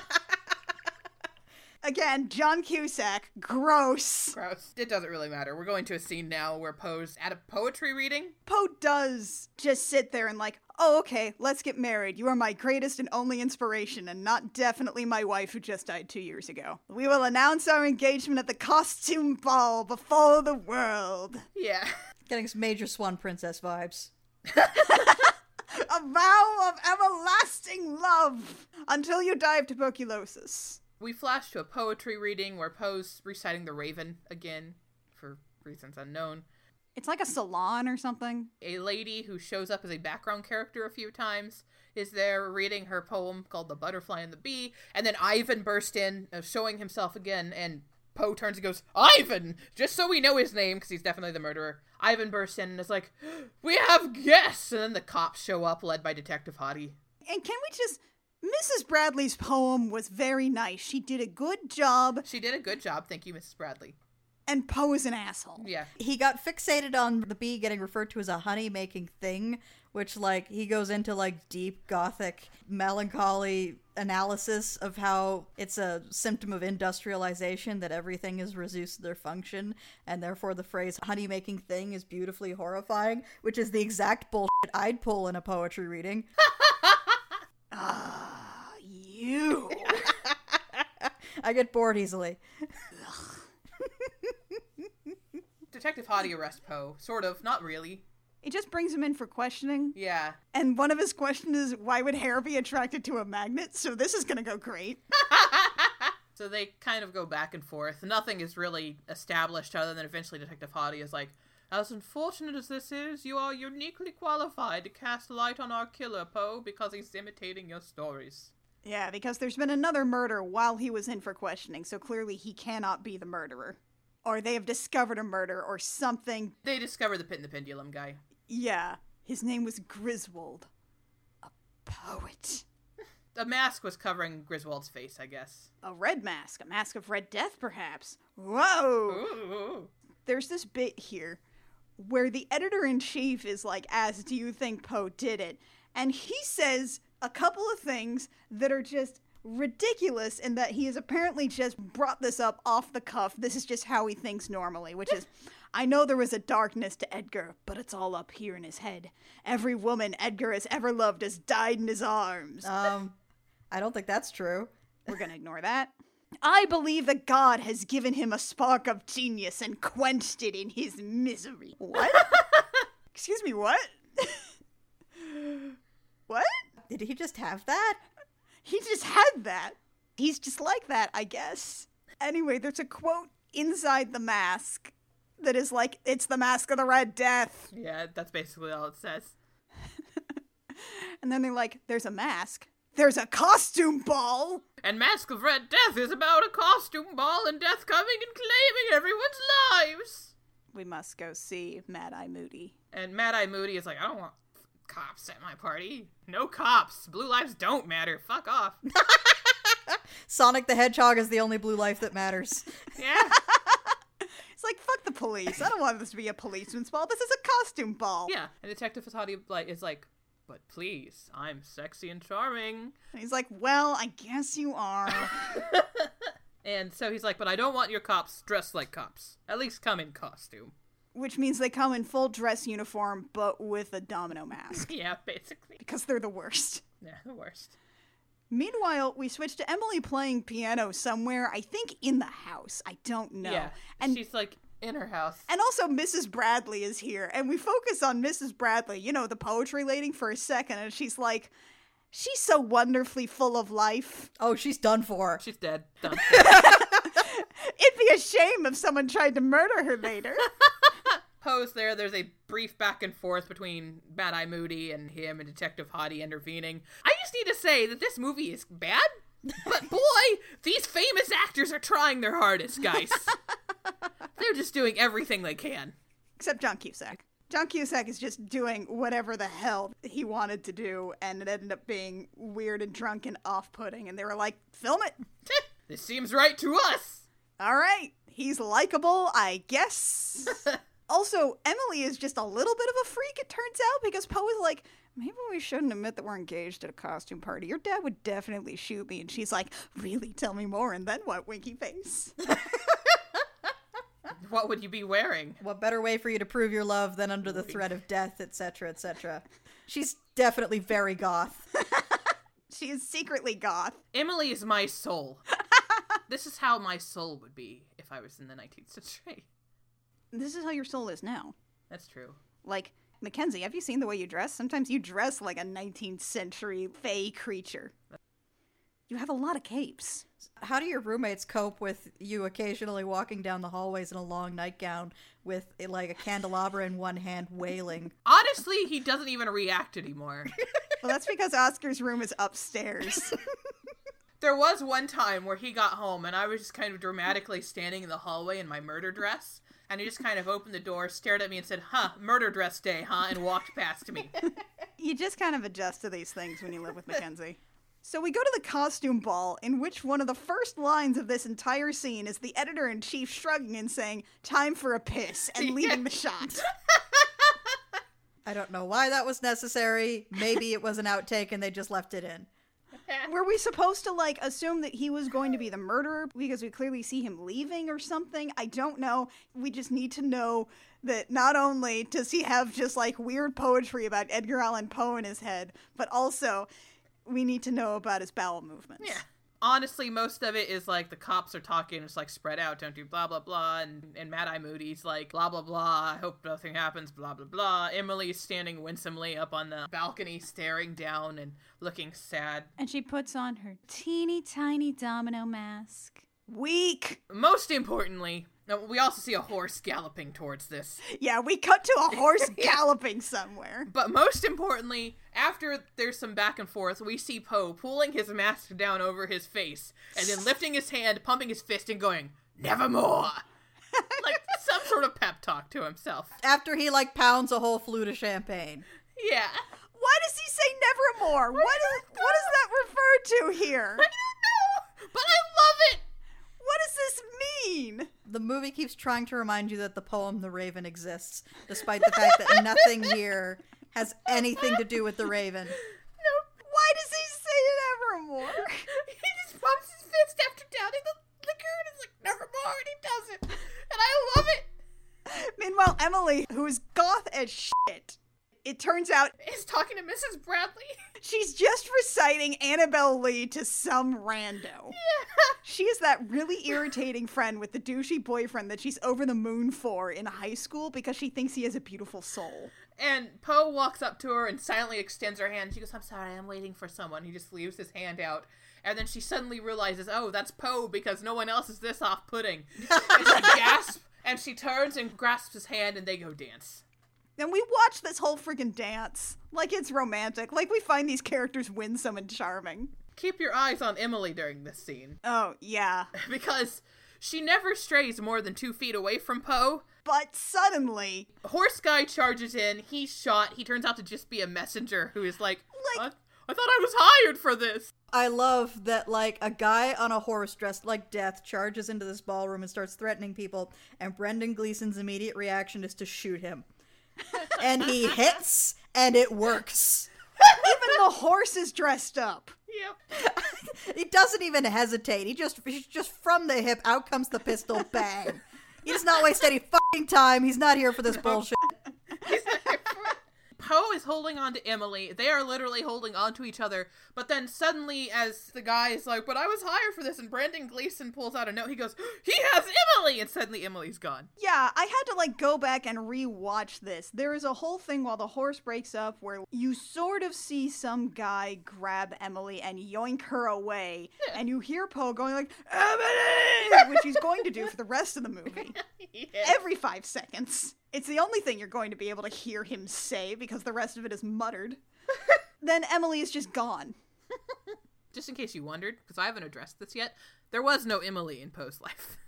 Again, John Cusack, gross. Gross. It doesn't really matter. We're going to a scene now where Poe's at a poetry reading. Poe does just sit there and like, oh, okay, let's get married. You are my greatest and only inspiration, and not definitely my wife who just died two years ago. We will announce our engagement at the costume ball before the world. Yeah. Getting some major Swan Princess vibes. [LAUGHS] A vow of everlasting love until you die of tuberculosis. We flash to a poetry reading where Poe's reciting The Raven again, for reasons unknown. It's like a salon or something. A lady who shows up as a background character a few times is there reading her poem called The Butterfly and the Bee, and then Ivan burst in, uh, showing himself again, and Poe turns and goes, Ivan! Just so we know his name, because he's definitely the murderer. Ivan bursts in and is like, [GASPS] We have guests! And then the cops show up, led by Detective Hottie. And can we just. Mrs. Bradley's poem was very nice. She did a good job, She did a good job. Thank you, Mrs. Bradley. and Poe is an asshole. Yeah. he got fixated on the bee getting referred to as a honey making thing, which like he goes into like deep gothic melancholy analysis of how it's a symptom of industrialization that everything is reduced to their function and therefore the phrase honey making thing is beautifully horrifying, which is the exact bullshit I'd pull in a poetry reading. [LAUGHS] Ah, you. [LAUGHS] I get bored easily. Detective Hottie arrests Poe. Sort of. Not really. It just brings him in for questioning. Yeah. And one of his questions is why would hair be attracted to a magnet? So this is going to go great. [LAUGHS] So they kind of go back and forth. Nothing is really established other than eventually Detective Hottie is like, As unfortunate as this is, you are uniquely qualified to cast light on our killer, Poe, because he's imitating your stories. Yeah, because there's been another murder while he was in for questioning, so clearly he cannot be the murderer. Or they have discovered a murder or something. They discover the Pit and the Pendulum guy. Yeah, his name was Griswold. A poet. A mask was covering Griswold's face, I guess. A red mask, a mask of red death, perhaps. Whoa! Ooh. There's this bit here where the editor in chief is like, As Do you think Poe did it? And he says a couple of things that are just ridiculous in that he has apparently just brought this up off the cuff. This is just how he thinks normally, which is. I know there was a darkness to Edgar, but it's all up here in his head. Every woman Edgar has ever loved has died in his arms. Um I don't think that's true. We're gonna ignore that. I believe that God has given him a spark of genius and quenched it in his misery. What? [LAUGHS] Excuse me, what? [LAUGHS] what? Did he just have that? He just had that. He's just like that, I guess. Anyway, there's a quote inside the mask that is like, it's the mask of the Red Death. Yeah, that's basically all it says. [LAUGHS] And then they're like, there's a mask. There's a costume ball. And Mask of Red Death is about a costume ball and death coming and claiming everyone's lives. We must go see Mad Eye Moody. And Mad Eye Moody is like, I don't want cops at my party. No cops. Blue lives don't matter. Fuck off. [LAUGHS] Sonic the Hedgehog is the only blue life that matters. [LAUGHS] Yeah. It's like, fuck the police. I don't want this to be a policeman's ball. This is a costume ball. yeah. And Detective Fatati like is like, but please, I'm sexy and charming. And he's like, well, I guess you are. [LAUGHS] And so he's like, but I don't want your cops dressed like cops. At least come in costume. Which means they come in full dress uniform, but with a domino mask. [LAUGHS] Yeah, basically. Because they're the worst. Yeah, the worst. Meanwhile, we switch to Emily playing piano somewhere, I think in the house. I don't know. Yeah. And she's like in her house. and also Mrs. Bradley is here, and we focus on Mrs. Bradley, you know, the poetry lady for a second, and she's like she's so wonderfully full of life. Oh, she's done for. She's dead. Done. [LAUGHS] [LAUGHS] It'd be a shame if someone tried to murder her later. [LAUGHS] Poe's there. There's a brief back and forth between Bad Eye Moody and him and Detective Hottie intervening. I just need to say that this movie is bad, but [LAUGHS] boy, these famous actors are trying their hardest, guys. [LAUGHS] They're just doing everything they can. Except John Cusack. John Cusack is just doing whatever the hell he wanted to do, and it ended up being weird and drunk and off putting. And they were like, film it. [LAUGHS] this seems right to us. All right. He's likable, I guess. Also, Emily is just a little bit of a freak, it turns out, because Poe is like, maybe we shouldn't admit that we're engaged at a costume party. Your dad would definitely shoot me. And she's like, really? Tell me more. And then what, winky face? [LAUGHS] What would you be wearing? What better way for you to prove your love than under the threat of death, etc., etc. She's definitely very goth. [LAUGHS] she is secretly goth. Emily is my soul. [LAUGHS] this is how my soul would be if I was in the 19th century. This is how your soul is now. That's true. Like, Mackenzie, have you seen the way you dress? Sometimes you dress like a 19th century fey creature. You have a lot of capes. How do your roommates cope with you occasionally walking down the hallways in a long nightgown with like a candelabra in one hand, wailing? [LAUGHS] Honestly, he doesn't even react anymore. [LAUGHS] Well, that's because Oscar's room is upstairs. [LAUGHS] There was one time where he got home and I was just kind of dramatically standing in the hallway in my murder dress. And he just kind of opened the door, stared at me, and said, Huh, murder dress day, huh? And walked past me. [LAUGHS] You just kind of adjust to these things when you live with Mackenzie. So we go to the costume ball, in which one of the first lines of this entire scene is the editor in chief shrugging and saying, Time for a piss, and [LAUGHS] leaving the shot. [LAUGHS] I don't know why that was necessary. Maybe it was an outtake and they just left it in. [LAUGHS] Were we supposed to like assume that he was going to be the murderer because we clearly see him leaving or something? I don't know. We just need to know that not only does he have just like weird poetry about Edgar Allan Poe in his head, but also we need to know about his bowel movements. Yeah. Honestly, most of it is like the cops are talking, it's like spread out, don't do blah blah blah, and and Mad Eye Moody's like blah blah blah. I hope nothing happens, blah blah blah. Emily's standing winsomely up on the balcony, staring down and looking sad. And she puts on her teeny tiny domino mask. Weak. Most importantly, no, we also see a horse galloping towards this. Yeah, we cut to a horse [LAUGHS] [LAUGHS] galloping somewhere. But most importantly, after there's some back and forth, we see Poe pulling his mask down over his face and then lifting his hand, pumping his fist, and going, Nevermore! [LAUGHS] like some sort of pep talk to himself. After he like pounds a whole flute of champagne. Yeah. Why does he say nevermore? What is what does that refer to here? I don't know, but I love it! What does this mean? The movie keeps trying to remind you that the poem The Raven exists, despite the fact that [LAUGHS] nothing here has anything to do with the Raven. No, Why does he say nevermore? [LAUGHS] he just pumps his fist after downing the liquor and is like, Nevermore, and he does it. And I love it. Meanwhile, Emily, who is goth as shit, it turns out is talking to Mrs. Bradley. [LAUGHS] she's just reciting Annabel Lee to some rando. Yeah. She is that really irritating friend with the douchey boyfriend that she's over the moon for in high school because she thinks he has a beautiful soul. And Poe walks up to her and silently extends her hand. She goes, I'm sorry, I'm waiting for someone. He just leaves his hand out. And then she suddenly realizes, oh, that's Poe because no one else is this off putting. [LAUGHS] and she gasps and she turns and grasps his hand and they go dance. And we watch this whole freaking dance like it's romantic, like we find these characters winsome and charming. Keep your eyes on Emily during this scene [LAUGHS] Oh, yeah. because she never strays more than two feet away from Poe. But suddenly, Horse guy charges in. He's shot. He turns out to just be a messenger who is like, Like- I, I thought I was hired for this. I love that like a guy on a horse dressed like death charges into this ballroom and starts threatening people, and Brendan Gleeson's immediate reaction is to shoot him. And he hits, and it works. even the horse is dressed up. Yep. [LAUGHS] He doesn't even hesitate. He just he's just from the hip out comes the pistol bang. He does not waste any fucking time. He's not here for this bullshit. Poe is holding on to Emily. They are literally holding on to each other. But then suddenly, as the guy is like, "But I was hired for this," and Brendan Gleeson pulls out a note, he goes, "He has Emily!" And suddenly, Emily's gone. Yeah, I had to like go back and re-watch this. There is a whole thing while the horse breaks up where you sort of see some guy grab Emily and yoink her away, and you hear Poe going like Emily, [LAUGHS] which he's going to do for the rest of the movie [LAUGHS] Yeah. every five seconds. It's the only thing you're going to be able to hear him say because the rest of it is muttered. [LAUGHS] then Emily is just gone. [LAUGHS] Just in case you wondered, because I haven't addressed this yet, there was no Emily in Poe's life. [LAUGHS]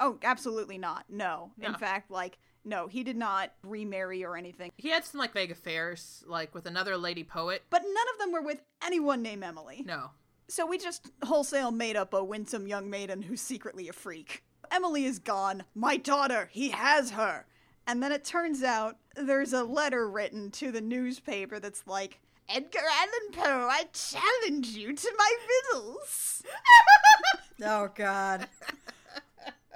Oh, absolutely not. No. In fact, like, no, he did not remarry or anything. He had some like vague affairs, like with another lady poet. But none of them were with anyone named Emily. No. So we just wholesale made up a winsome young maiden who's secretly a freak. Emily is gone. My daughter, he has her. And then it turns out there's a letter written to the newspaper that's like, Edgar Allan Poe, I challenge you to my riddles. [LAUGHS] Oh god.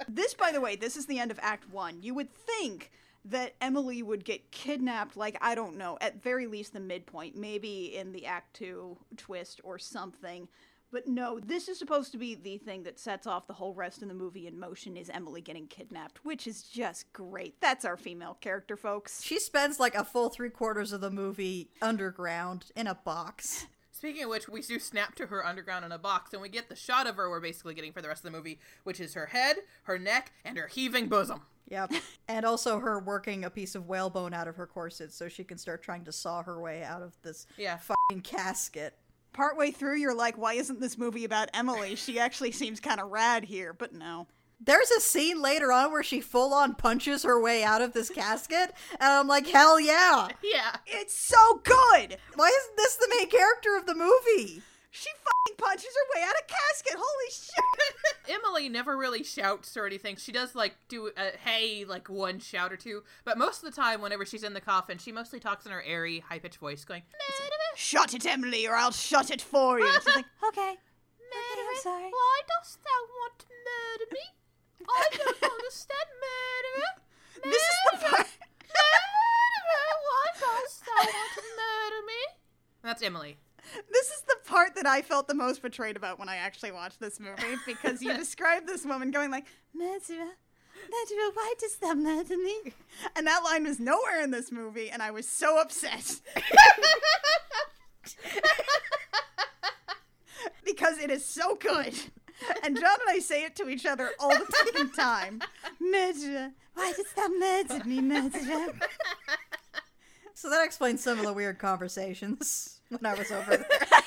This, by the way, this is the end of Act One. You would think that Emily would get kidnapped, like, I don't know, at very least the midpoint, maybe in the Act Two twist or something. But no, this is supposed to be the thing that sets off the whole rest of the movie in motion is Emily getting kidnapped, which is just great. That's our female character, folks. She spends like a full three quarters of the movie underground in a box. Speaking of which, we do snap to her underground in a box, and we get the shot of her we're basically getting for the rest of the movie, which is her head, her neck, and her heaving bosom. Yep. [LAUGHS] And also her working a piece of whalebone out of her corset so she can start trying to saw her way out of this Yeah. fucking casket. Partway through, you're like, why isn't this movie about Emily? She actually seems kind of rad here, but no. There's a scene later on where she full on punches her way out of this casket, and I'm like, hell yeah! [LAUGHS] Yeah. It's so good! Why isn't this the main character of the movie? She fucking punches her way out of casket. Holy shit! [LAUGHS] Emily never really shouts or anything. She does like do a hey like one shout or two, but most of the time, whenever she's in the coffin, she mostly talks in her airy, high pitched voice, going. shut it, Emily, or I'll shut it for you. She's like, [LAUGHS] Okay. Okay, I'm sorry. Why dost thou want to murder me? I don't [LAUGHS] understand murderer. this is the part. Murderer, why dost thou want to murder me? That's Emily. This is the part that I felt the most betrayed about when I actually watched this movie because you [LAUGHS] described this woman going like, Murderer. Murderer, why dost thou murder me? and that line was nowhere in this movie, and I was so upset. [LAUGHS] because it is so good. And John and I say it to each other all the fucking time. Murderer. Why dost thou murder me, murderer? [LAUGHS] So that explains some of the weird conversations when I was over there. [LAUGHS]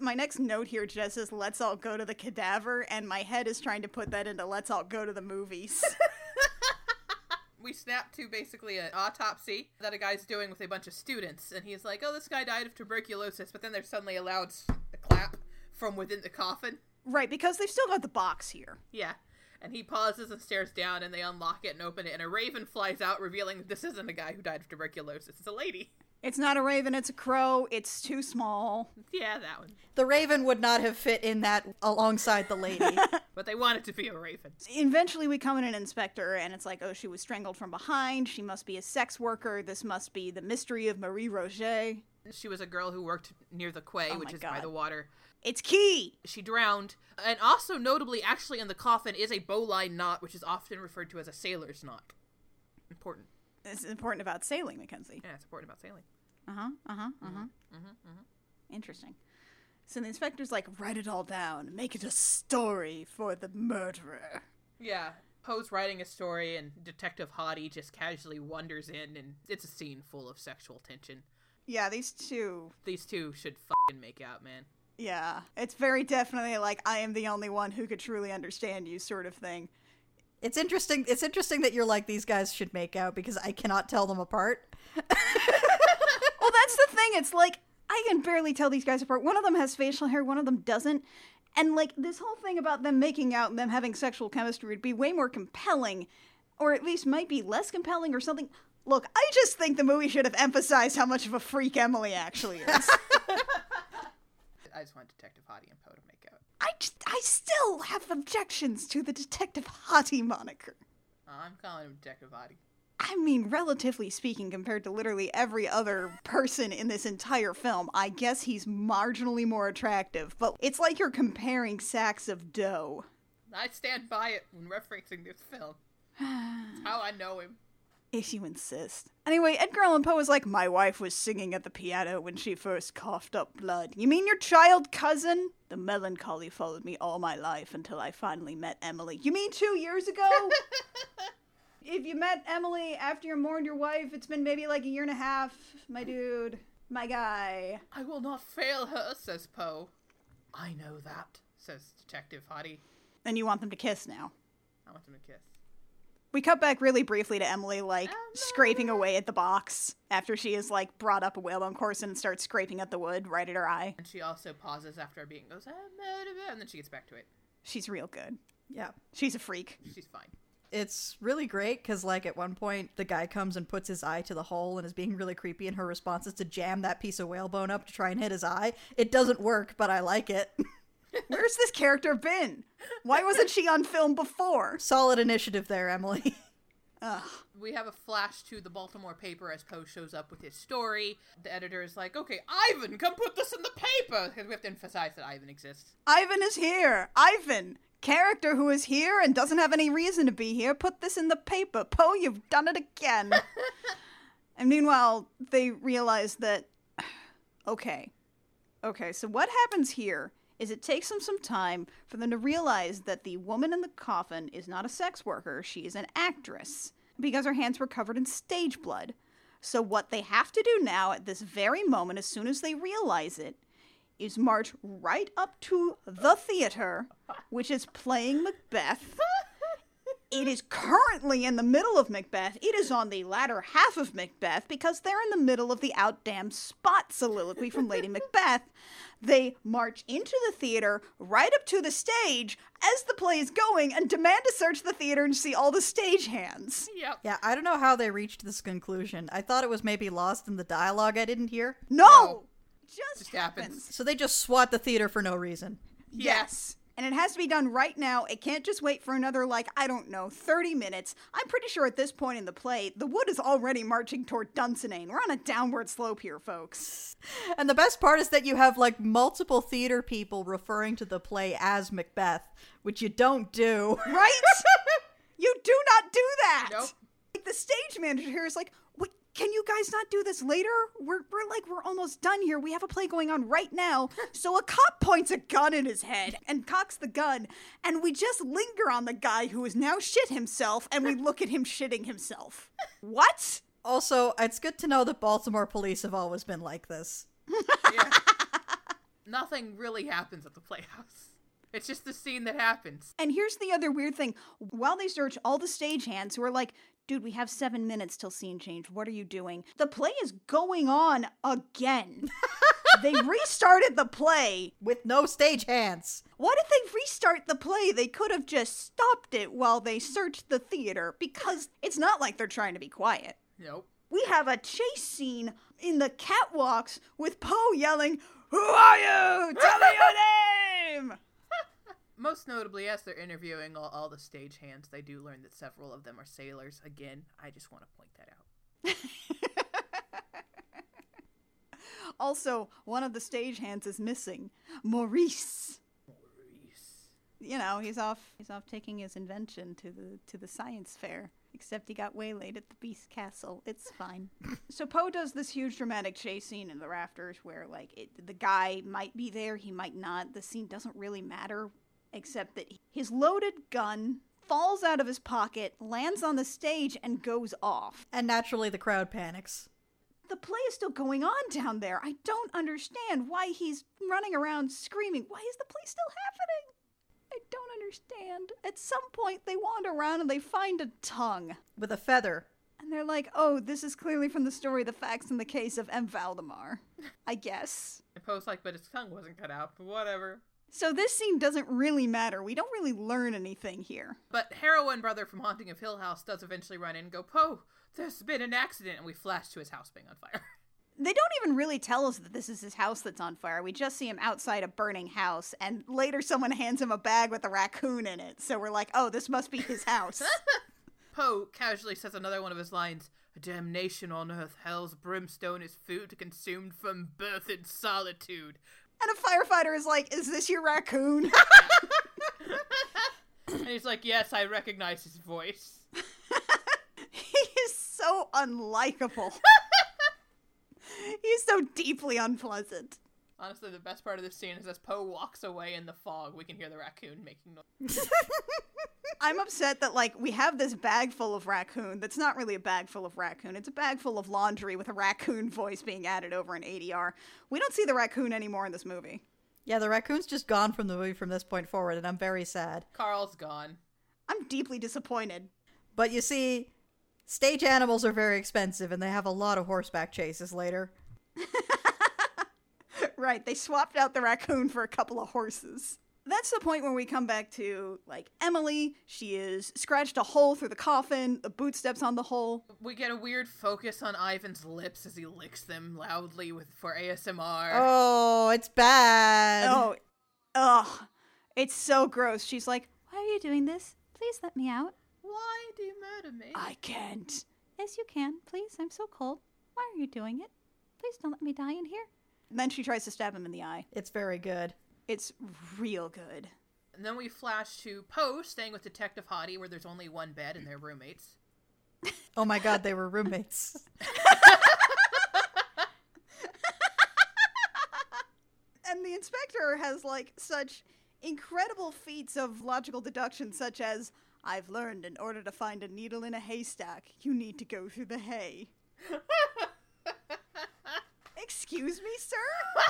My next note here just says, let's all go to the cadaver, and my head is trying to put that into let's all go to the movies. [LAUGHS] we snap to basically an autopsy that a guy's doing with a bunch of students, and he's like, "Oh, this guy died of tuberculosis," but then there's suddenly a loud clap from within the coffin. right, because they've still got the box here. Yeah. And he pauses and stares down, and they unlock it and open it, and a raven flies out, revealing that this isn't a guy who died of tuberculosis. It's a lady. It's not a raven, it's a crow. It's too small. Yeah, that one. The raven would not have fit in that alongside the lady. [LAUGHS] But they want it to be a raven. Eventually, we come in an inspector, and it's like, oh, she was strangled from behind. She must be a sex worker. This must be the mystery of Marie Roget. She was a girl who worked near the quay, Oh which my is by the water. It's key. She drowned. And also, notably, actually, in the coffin is a bowline knot, which is often referred to as a sailor's knot. Important. It's important about sailing, Mackenzie. Yeah, it's important about sailing. Uh huh. Uh huh. Uh huh. Interesting. So the inspector's like, write it all down, make it a story for the murderer. Yeah. Poe's writing a story, and Detective Hottie just casually wanders in, and it's a scene full of sexual tension. Yeah, these two. These two should fucking make out, man. Yeah, it's very definitely like I am the only one who could truly understand you, sort of thing. It's interesting. It's interesting that you're like these guys should make out because I cannot tell them apart. [LAUGHS] Well, that's the thing. It's like I can barely tell these guys apart. One of them has facial hair, one of them doesn't. And like this whole thing about them making out and them having sexual chemistry would be way more compelling, or at least might be less compelling or something. Look, I just think the movie should have emphasized how much of a freak Emily actually is. [LAUGHS] I just want Detective Hottie and Poe to make out. I, just, I still have objections to the Detective Hottie moniker. I'm calling him Detective Hottie. I mean, relatively speaking, compared to literally every other person in this entire film, I guess he's marginally more attractive, but it's like you're comparing sacks of dough. I stand by it when referencing this film. It's how I know him. If you insist. Anyway, Edgar Allan Poe was like, My wife was singing at the piano when she first coughed up blood. You mean your child cousin? The melancholy followed me all my life until I finally met Emily. You mean two years ago? [LAUGHS] if you met Emily after you mourned your wife, it's been maybe like a year and a half, my dude. My guy. I will not fail her, says Poe. I know that, says Detective Hottie. And you want them to kiss now. I want them to kiss. We cut back really briefly to Emily, like, scraping away at the box after she has, like, brought up a whalebone course and starts scraping at the wood right at her eye. And she also pauses after being goes, and then she gets back to it. She's real good. Yeah. She's a freak. She's fine. It's really great because, like, at one point, the guy comes and puts his eye to the hole and is being really creepy, and her response is to jam that piece of whalebone up to try and hit his eye. It doesn't work, but I like it. [LAUGHS] Where's this character been? Why wasn't she on film before? Solid initiative there, Emily. [LAUGHS] Ugh. We have a flash to the Baltimore paper as Poe shows up with his story. The editor is like, okay, Ivan, come put this in the paper! Because we have to emphasize that Ivan exists. Ivan is here. Ivan, character who is here and doesn't have any reason to be here. Put this in the paper. Poe, you've done it again. [LAUGHS] and meanwhile, they realize that. [SIGHS] Okay. Okay, so what happens here is it takes them some time for them to realize that the woman in the coffin is not a sex worker, she is an actress. Because her hands were covered in stage blood. So, what they have to do now at this very moment, as soon as they realize it, is march right up to the theater, which is playing Macbeth. It is currently in the middle of Macbeth. It is on the latter half of Macbeth because they're in the middle of the out outdamn spot soliloquy from Lady Macbeth. They march into the theater, right up to the stage as the play is going, and demand to search the theater and see all the stage hands. Yep. Yeah, I don't know how they reached this conclusion. I thought it was maybe lost in the dialogue I didn't hear. No! No. Just, Just happens. happens. So they just swat the theater for no reason. Yes. And it has to be done right now. It can't just wait for another, like, I don't know, 30 minutes. I'm pretty sure at this point in the play, the wood is already marching toward Dunsinane. We're on a downward slope here, folks. And the best part is that you have like multiple theater people referring to the play as Macbeth, which you don't do. Right? [LAUGHS] you do not do that. Nope. Like, the stage manager here is like, Wait, can you guys not do this later? We're, we're like, we're almost done here. We have a play going on right now. [LAUGHS] So a cop points a gun in his head and cocks the gun. And we just linger on the guy who is now shit himself and we look at him shitting himself. [LAUGHS] What? Also, it's good to know that Baltimore police have always been like this. [LAUGHS] Yeah. Nothing really happens at the playhouse. It's just the scene that happens. And here's the other weird thing. While they search all the stagehands who are like, dude, we have seven minutes till scene change. What are you doing? The play is going on again. [LAUGHS] they restarted the play. With no stage hands. What if they restart the play? They could have just stopped it while they searched the theater because it's not like they're trying to be quiet. Nope. We have a chase scene in the catwalks with Poe yelling, Who are you? Tell me your [LAUGHS] name! Most notably, as they're interviewing all, all the stagehands, they do learn that several of them are sailors. Again, I just want to point that out. [LAUGHS] Also, one of the stagehands is missing. Maurice. Maurice. You know, he's off he's off taking his invention to the to the science fair. Except he got waylaid at the Beast Castle. It's fine. [LAUGHS] so Poe does this huge dramatic chase scene in the rafters where like it, the guy might be there, he might not. The scene doesn't really matter except that his loaded gun falls out of his pocket, lands on the stage and goes off. And naturally, the crowd panics. the play is still going on down there. I don't understand why he's running around screaming. Why is the play still happening? I don't understand. At some point, they wander around and they find a tongue. With a feather. And they're like, oh, this is clearly from the story The Facts in the Case of M. Valdemar. I guess. And Poe's like, but his tongue wasn't cut out. But whatever. So this scene doesn't really matter. We don't really learn anything here. But heroin brother from Haunting of Hill House does eventually run in and go, Poe, there's been an accident, and we flash to his house being on fire. [LAUGHS] They don't even really tell us that this is his house that's on fire. We just see him outside a burning house, and later someone hands him a bag with a raccoon in it. So we're like, oh, this must be his house. [LAUGHS] Poe casually says another one of his lines A damnation on earth, hell's brimstone is food consumed from birth in solitude. And a firefighter is like, is this your raccoon? [LAUGHS] And he's like, Yes, I recognize his voice. he is so unlikable. [LAUGHS] He's so deeply unpleasant. Honestly, the best part of this scene is as Poe walks away in the fog, we can hear the raccoon making noise. [LAUGHS] I'm upset that like we have this bag full of raccoon that's not really a bag full of raccoon. It's a bag full of laundry with a raccoon [LAUGHS] voice being added over an ADR. We don't see the raccoon anymore in this movie. Yeah, the raccoon's just gone from the movie from this point forward, and I'm very sad. Carl's gone. I'm deeply disappointed. But you see, stage animals are very expensive, and they have a lot of horseback chases later. [LAUGHS] [LAUGHS] Right, they swapped out the raccoon for a couple of horses. That's the point where we come back to like Emily. She is scratched a hole through the coffin. The boot steps on the hole. We get a weird focus on Ivan's lips as he licks them loudly with for ASMR. Oh, it's bad. Oh, ugh, it's so gross. She's like, Why are you doing this? Please let me out. Why do you murder me? I can't. Yes, you can. Please, I'm so cold. Why are you doing it? Please don't let me die in here. And then she tries to stab him in the eye. It's very good. It's real good. And then we flash to Poe staying with Detective Hottie, where there's only one bed and they're roommates. Oh my god, they were roommates. [LAUGHS] And the inspector has like such incredible feats of logical deduction, such as I've learned in order to find a needle in a haystack, you need to go through the hay. [LAUGHS] Excuse me, sir? [LAUGHS]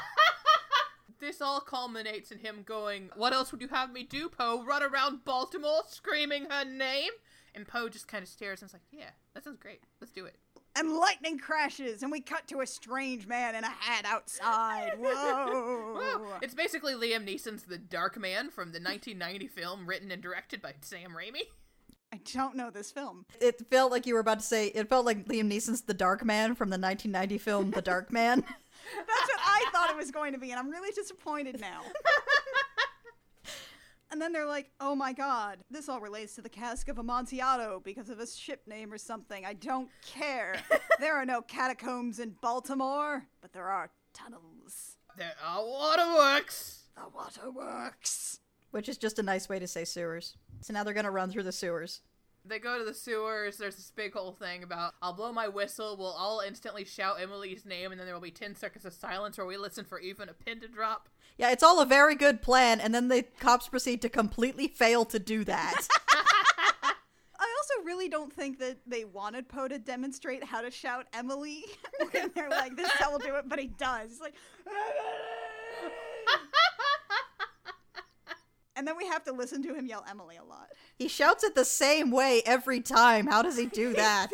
This all culminates in him going, What else would you have me do, Poe? Run around Baltimore screaming her name? And Poe just kind of stares and is like, Yeah, that sounds great. Let's do it. And lightning crashes, and we cut to a strange man in a hat outside. [LAUGHS] Whoa. Woo! It's basically Liam Neeson's The Dark Man from the 1990 film written and directed by Sam Raimi. I don't know this film. It felt like you were about to say, it felt like Liam Neeson's The Dark Man from the 1990 film The Dark Man. [LAUGHS] That's what I thought it was going to be, and I'm really disappointed now. [LAUGHS] and then they're like, oh my god, this all relates to the cask of Amontillado because of a ship name or something. I don't care. [LAUGHS] there are no catacombs in Baltimore, but there are tunnels. There are waterworks. The waterworks. which is just a nice way to say sewers. So now they're gonna run through the sewers. They go to the sewers. There's this big whole thing about I'll blow my whistle. We'll all instantly shout Emily's name, and then there will be 10 seconds of silence where we listen for even a pin to drop. Yeah, it's all a very good plan, and then the cops proceed to completely fail to do that. [LAUGHS] I also really don't think that they wanted Poe to demonstrate how to shout Emily. [LAUGHS] when they're like, this guy will do it, but he does. He's like, [LAUGHS] and then we have to listen to him yell Emily a lot. He shouts it the same way every time. How does he do [LAUGHS] that?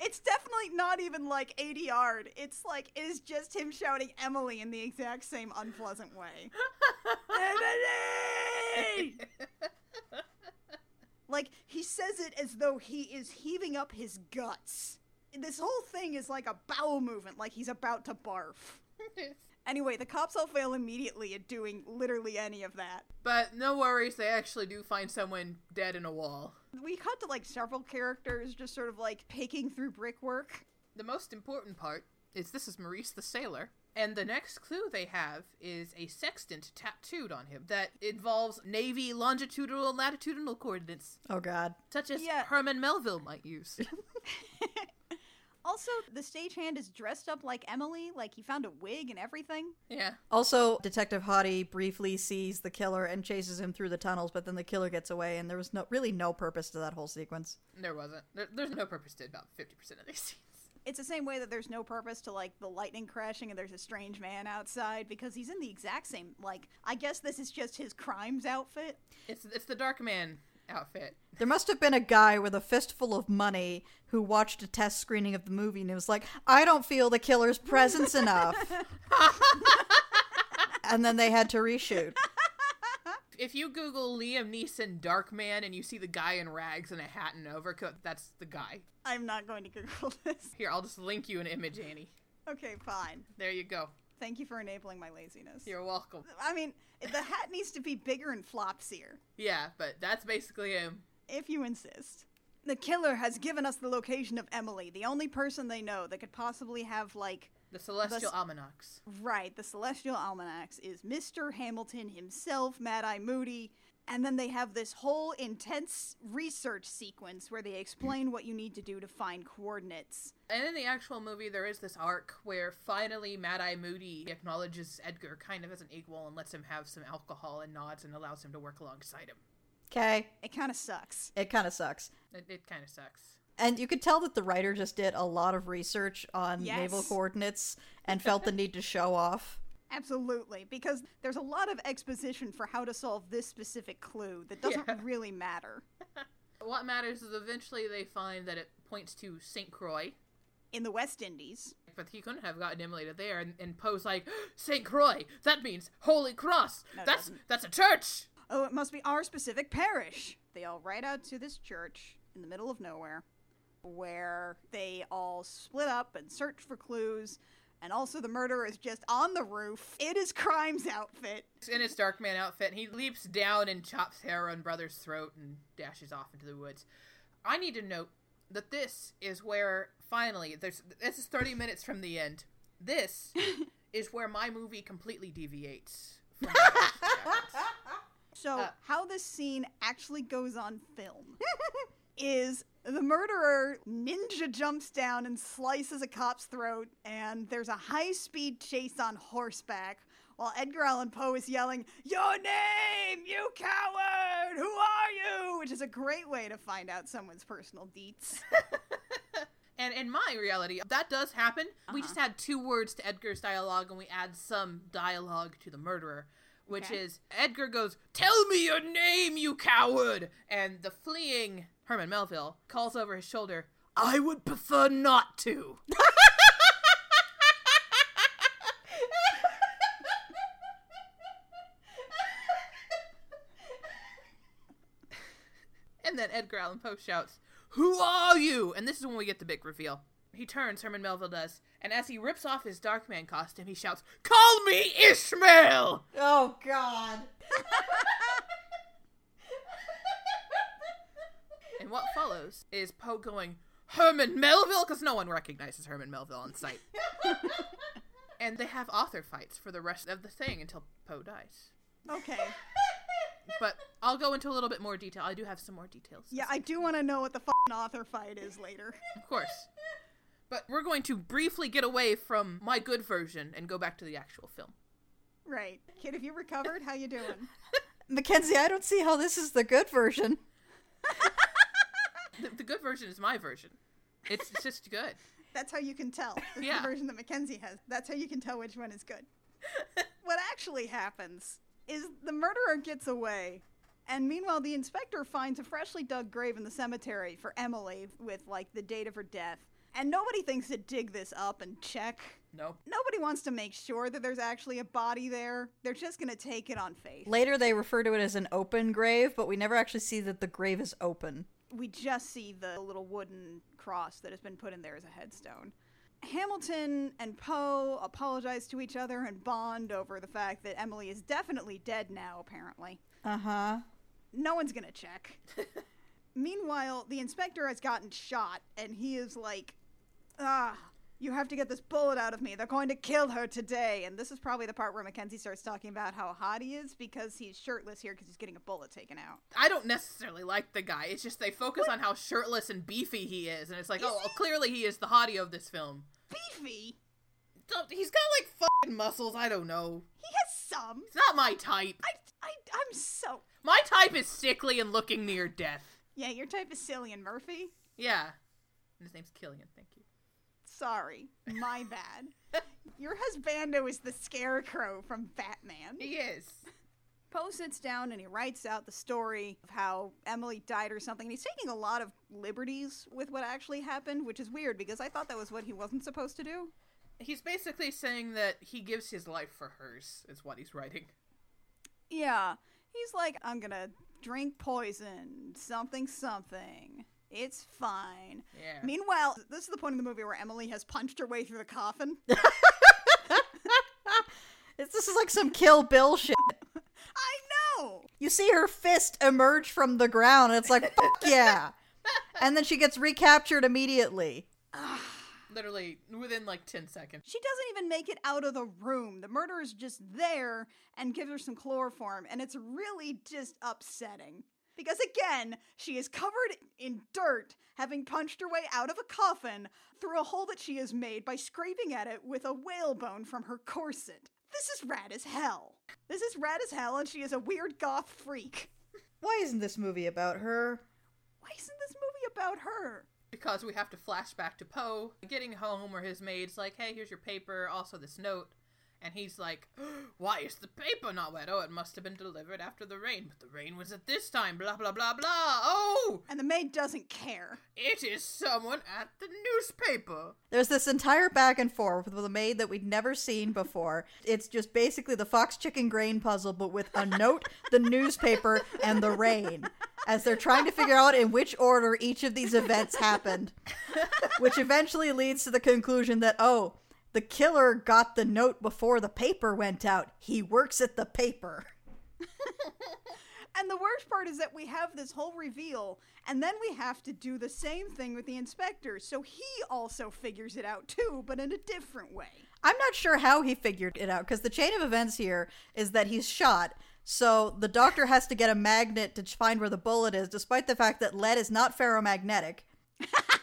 It's definitely not even like 80 yard. It's like it is just him shouting Emily in the exact same unpleasant way. [LAUGHS] Emily! like he says it as though he is heaving up his guts. This whole thing is like a bowel movement, like he's about to barf. [LAUGHS] Anyway, the cops all fail immediately at doing literally any of that. but no worries, they actually do find someone dead in a wall. We cut to like several characters just sort of like picking through brickwork. The most important part is this is Maurice the Sailor. And the next clue they have is a sextant tattooed on him that involves Navy longitudinal and latitudinal coordinates, Oh god. such as Yeah. Herman Melville might use. [LAUGHS] [LAUGHS] Also, the stagehand is dressed up like Emily, like he found a wig and everything. yeah. Also, Detective Hottie briefly sees the killer and chases him through the tunnels, but then the killer gets away, and there was no really no purpose to that whole sequence. There wasn't. There, there's no purpose to about 50% of these scenes. It's the same way that there's no purpose to like the lightning crashing and there's a strange man outside because he's in the exact same like I guess this is just his crimes outfit. It's, it's the Dark Man outfit. There must have been a guy with a fistful of money who watched a test screening of the movie and was like, I don't feel the killer's presence enough. [LAUGHS] and then they had to reshoot. If you Google Liam Neeson Dark Man and you see the guy in rags and a hat and overcoat, that's the guy. I'm not going to Google this. Here, I'll just link you an image, Annie. Okay, fine. There you go. Thank you for enabling my laziness. You're welcome. I mean, the hat needs to be bigger and flopsier, Yeah, but that's basically him. if you insist. The killer has given us the location of Emily, the only person they know that could possibly have like The Celestial The Almanacs. Right, the Celestial Almanacs is Mr. Hamilton himself, Mad Eye Moody, and then they have this whole intense research sequence where they explain what you need to do to find coordinates. And in the actual movie, there is this arc where finally Mad Eye Moody acknowledges Edgar kind of as an equal and lets him have some alcohol and nods and allows him to work alongside him. Okay? It kind of sucks. It kind of sucks. It, it kind of sucks. And you could tell that the writer just did a lot of research on Yes. naval coordinates and felt the [LAUGHS] need to show off. Absolutely, because there's a lot of exposition for how to solve this specific clue that doesn't Yeah. really matter. [LAUGHS] What matters is eventually they find that it points to St. Croix, In the West Indies, but he couldn't have gotten to there. And, and Poe's like, [GASPS] St. Croix, that means Holy Cross. No, that's doesn't. that's a church. oh, it must be our specific parish. They all ride out to this church in the middle of nowhere where they all split up and search for clues. And also, the murderer is just on the roof in his crimes outfit. in his Dark Man outfit, and he leaps down and chops Harrow brother's throat and dashes off into the woods. I need to note that this is where finally there's this is 30 minutes from the end. This [LAUGHS] is where my movie completely deviates. From the rest of the evidence. So, Uh. how this scene actually goes on film [LAUGHS] is the murderer ninja jumps down and slices a cop's throat, and there's a high speed chase on horseback while Edgar Allan Poe is yelling, Your name, you coward! Who are you? Which is a great way to find out someone's personal deets. [LAUGHS] And in my reality, that does happen. We uh-huh. just add two words to Edgar's dialogue and we add some dialogue to the murderer, which Okay. is Edgar goes, Tell me your name, you coward! And the fleeing Herman Melville calls over his shoulder, I would prefer not to. And then Edgar Allan Poe shouts, Who are you? And this is when we get the big reveal. He turns, Herman Melville does, and as he rips off his Darkman costume, he shouts, Call me Ishmael! Oh God. [LAUGHS] And what follows is Poe going, Herman Melville? Because no one recognizes Herman Melville on sight. [LAUGHS] and they have author fights for the rest of the thing until Poe dies. Okay. [LAUGHS] But I'll go into a little bit more detail. I do have some more details. Yeah, I do want to know what the fucking author fight is later. Of course. But we're going to briefly get away from my good version and go back to the actual film. Right. Kid, have you recovered? How you doing? [LAUGHS] Mackenzie, I don't see how this is the good version. The, the good version is my version. It's, it's [LAUGHS] just good. That's how you can tell. [LAUGHS] This Yeah. the version that Mackenzie has. That's how you can tell which one is good. [LAUGHS] what actually happens is the murderer gets away, and meanwhile, the inspector finds a freshly dug grave in the cemetery for Emily with, like, the date of her death. And nobody thinks to dig this up and check. Nope. Nobody wants to make sure that there's actually a body there. They're just going to take it on faith. Later, they refer to it as an open grave, but we never actually see that the grave is open. We just see the little wooden cross that has been put in there as a headstone. Hamilton and Poe apologize to each other and bond over the fact that Emily is definitely dead now, apparently. Uh huh. No one's gonna check. [LAUGHS] Meanwhile, the inspector has gotten shot, and he is like, ah, you have to get this bullet out of me. They're going to kill her today. And this is probably the part where Mackenzie starts talking about how hot he is because he's shirtless here because he's getting a bullet taken out. I don't necessarily like the guy. It's just they focus on how shirtless and beefy he is, and it's like, oh, well, clearly he is the hottie of this film. Beefy! He's got like fucking muscles. I don't know. He has some. It's not my type. I, I, I'm so. My type is sickly and looking near death. Yeah, your type is Cillian Murphy. Yeah. And his name's Killian. Thank you. Sorry, my [LAUGHS] bad. Your husbando is the scarecrow from Batman. He is. Poe sits down and he writes out the story of how Emily died or something. And he's taking a lot of liberties with what actually happened, which is weird because I thought that was what he wasn't supposed to do. He's basically saying that he gives his life for hers, is what he's writing. Yeah, he's like, I'm gonna drink poison, something, something. It's fine. Yeah. Meanwhile, this is the point in the movie where Emily has punched her way through the coffin. [LAUGHS] It's, this is like some Kill Bill shit. [LAUGHS] I know! You see her fist emerge from the ground, and it's like, fuck [LAUGHS] yeah. And then she gets recaptured immediately. Ah. Literally within like 10 seconds. She doesn't even make it out of the room. The murderer's just there and gives her some chloroform, and it's really just upsetting. Because again, she is covered in dirt, having punched her way out of a coffin through a hole that she has made by scraping at it with a whalebone from her corset. This is rad as hell. This is rad as hell, and she is a weird goth freak. Why isn't this movie about her? Why isn't this movie about her? Because we have to flash back to Poe getting home where his maid's like, hey, here's your paper, also this note. And he's like, [GASPS] why is the paper not wet? Oh, it must have been delivered after the rain, but the rain was at this time, blah, blah, blah, blah. Oh, And the maid doesn't care. it is someone at the newspaper. There's this entire back and forth with a maid that we'd never seen before. It's just basically the fox chicken grain puzzle, but with a note, the newspaper, and the rain. As they're trying to figure out in which order each of these events happened. Which eventually leads to the conclusion that, oh, the killer got the note before the paper went out. He works at the paper. [LAUGHS] And the worst part is that we have this whole reveal, and then we have to do the same thing with the inspector. So he also figures it out too, but in a different way. I'm not sure how he figured it out because the chain of events here is that he's shot. So the doctor has to get a magnet to find where the bullet is, despite the fact that lead is not ferromagnetic. [LAUGHS]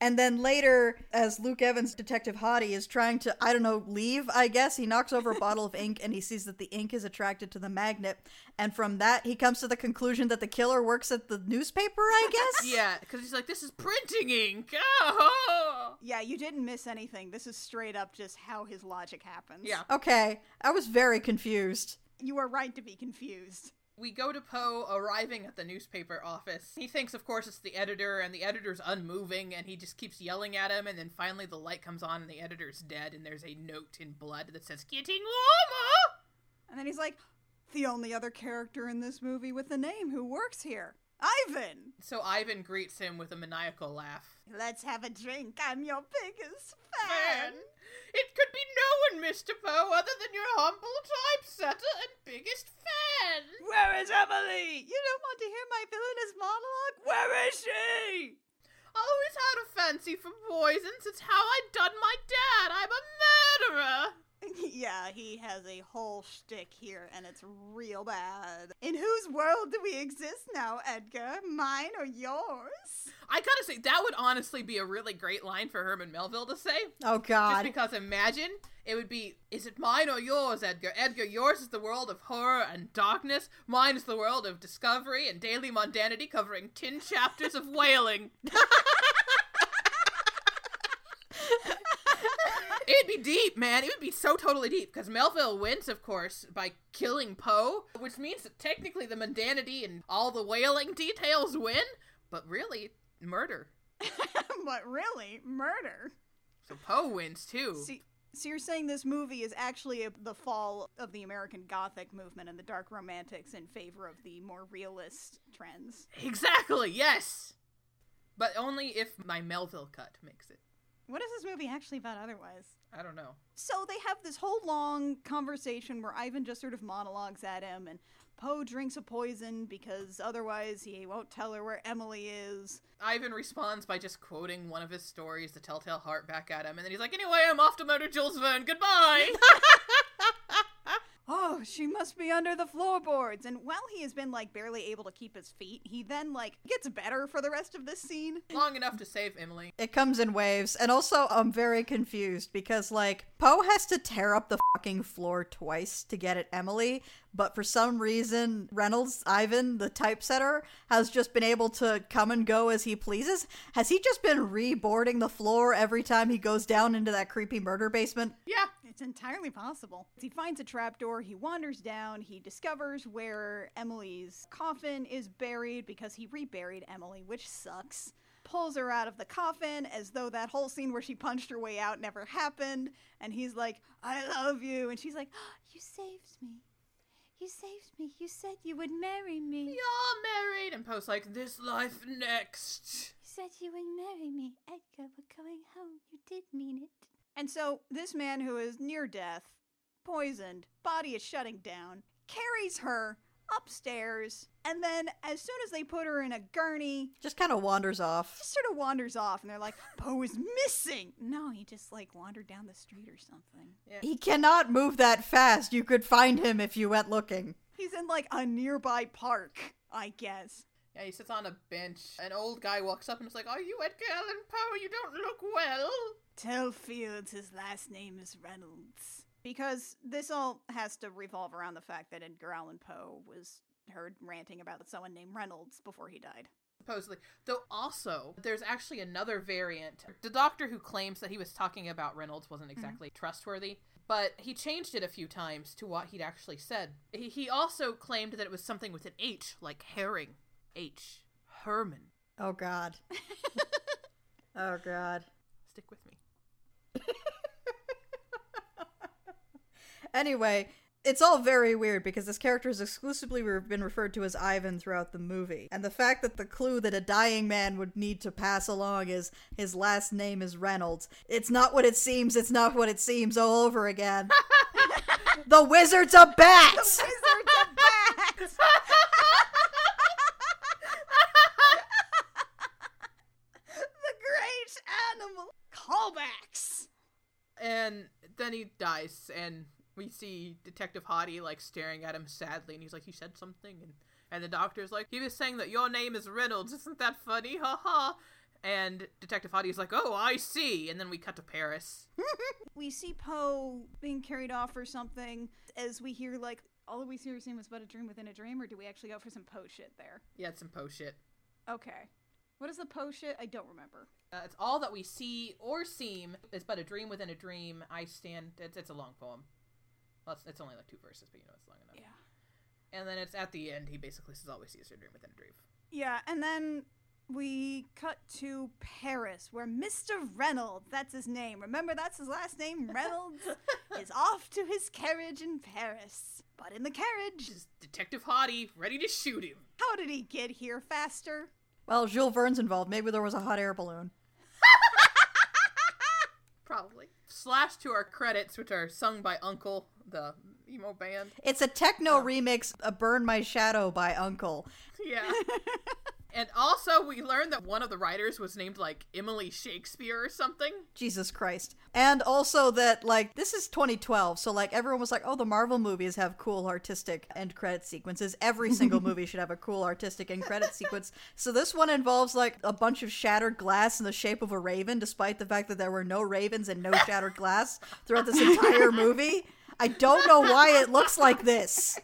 And then later, as Luke Evans, Detective Hottie, is trying to, I don't know, leave, I guess, he knocks over a bottle of ink and he sees that the ink is attracted to the magnet. And from that, he comes to the conclusion that the killer works at the newspaper, I guess? [LAUGHS] Yeah, because he's like, this is printing ink. [LAUGHS] Oh! Yeah, you didn't miss anything. This is straight up just how his logic happens. Yeah. Okay, I was very confused. You are right to be confused. We go to Poe arriving at the newspaper office. He thinks, of course, it's the editor, and the editor's unmoving, and he just keeps yelling at him. And then finally, the light comes on, and the editor's dead, and there's a note in blood that says, Getting warmer! And then he's like, the only other character in this movie with a name who works here Ivan! So Ivan greets him with a maniacal laugh. Let's have a drink. I'm your biggest Fan! fan. It could be no one, Mr. Poe, other than your humble typesetter and biggest fan! Where is Emily? You don't want to hear my villainous monologue? Where is she? I always had a fancy for poisons. It's how I done my dad. I'm a murderer. [LAUGHS] yeah, he has a whole shtick here, and it's real bad. In whose world do we exist now, Edgar? Mine or yours? I gotta say, that would honestly be a really great line for Herman Melville to say. Oh, God. Just because imagine it would be, is it mine or yours, Edgar? Edgar, yours is the world of horror and darkness. Mine is the world of discovery and daily mundanity, covering ten chapters of whaling. [LAUGHS] be deep, man. It would be so totally deep because Melville wins, of course, by killing Poe, which means that technically the mundanity and all the whaling details win, but really, murder. [LAUGHS] but really, murder. So Poe wins too. See, so you're saying this movie is actually a, the fall of the American Gothic movement and the dark romantics in favor of the more realist trends. Exactly, yes. But only if my Melville cut makes it. What is this movie actually about otherwise? I don't know. So they have this whole long conversation where Ivan just sort of monologues at him, and Poe drinks a poison because otherwise he won't tell her where Emily is. Ivan responds by just quoting one of his stories, The Telltale Heart, back at him, and then he's like, Anyway, I'm off to murder Jules Verne. Goodbye. [LAUGHS] [LAUGHS] Oh, Oh, she must be under the floorboards. And while he has been like barely able to keep his feet, he then like gets better for the rest of this scene. Long enough to save Emily. It comes in waves. And also, I'm very confused because, like, Poe has to tear up the fucking floor twice to get at Emily, but for some reason, Reynolds, Ivan, the typesetter, has just been able to come and go as he pleases. Has he just been reboarding the floor every time he goes down into that creepy murder basement? Yeah. It's entirely possible. He finds a trapdoor, he wanders down, he discovers where Emily's coffin is buried because he reburied Emily, which sucks. Pulls her out of the coffin as though that whole scene where she punched her way out never happened. And he's like, I love you. And she's like, ah, You saved me. You saved me. You said you would marry me. You're married. And Poe's like, This life next. You said you would marry me. Edgar, we're going home. You did mean it. And so this man who is near death, poisoned, body is shutting down, carries her upstairs, and then as soon as they put her in a gurney, Just kind of wanders off. just sort of wanders off and they're like, Poe is missing. No, he just like wandered down the street or something. He cannot move that fast. You could find him if you went looking. He's in like a nearby park, I guess. Yeah, he sits on a bench. An old guy walks up and is like, Are you Edgar Allan Poe? You don't look well. Tell Fields his last name is Reynolds. Because this all has to revolve around the fact that Edgar Allan Poe was heard ranting about someone named Reynolds before he died. Supposedly. Though also, there's actually another variant. The doctor who claims that he was talking about Reynolds wasn't mm-hmm. exactly trustworthy, but he changed it a few times to what he'd actually said. He, he also claimed that it was something with an H, like herring. H. Herman. Oh, God. [LAUGHS] oh, God. Stick with me. Anyway, it's all very weird because this character has exclusively been referred to as Ivan throughout the movie. And the fact that the clue that a dying man would need to pass along is his last name is Reynolds. It's not what it seems, it's not what it seems all over again. [LAUGHS] the Wizards of Bats! The Wizards of Bats! [LAUGHS] the great animal callbacks. And then he dies, and we see Detective Hottie like staring at him sadly, and he's like, "He said something," and and the doctor's like, "He was saying that your name is Reynolds. Isn't that funny? Ha ha." And Detective Hottie's like, oh, I see. And then we cut to Paris. [LAUGHS] We see Poe being carried off or something as we hear like all we see or seem was but a dream within a dream, or do we actually go for some Poe shit there? Yeah, it's some Poe shit. Okay. What is the Poe shit? I don't remember. Uh, it's all that we see or seem is but a dream within a dream. I stand. It's, it's a long poem. Well, it's, it's only like two verses, but you know it's long enough. Yeah. And then it's at the end. He basically says, "All we see is dream within a dream." Yeah, and then we cut to Paris, where Mr. Reynolds, that's his name, remember that's his last name, [LAUGHS] Reynolds, is off to his carriage in Paris. But in the carriage, Is Detective Hottie ready to shoot him? how did he get here faster? Well, Jules Verne's involved. Maybe there was a hot air balloon. [LAUGHS] Probably. Slash to our credits, which are sung by Uncle, the emo band. It's a techno um, remix of Burn My Shadow by UNKLE. Yeah. [LAUGHS] and also, we learned that one of the writers was named like Emily Shakespeare or something. Jesus Christ. And also that, like, this is 2012, so, like, everyone was like, oh, the Marvel movies have cool artistic end credit sequences. Every single [LAUGHS] movie should have a cool artistic end credit sequence. So this one involves, like, a bunch of shattered glass in the shape of a raven, despite the fact that there were no ravens and no shattered glass throughout this [LAUGHS] entire movie. I don't know why it looks like this.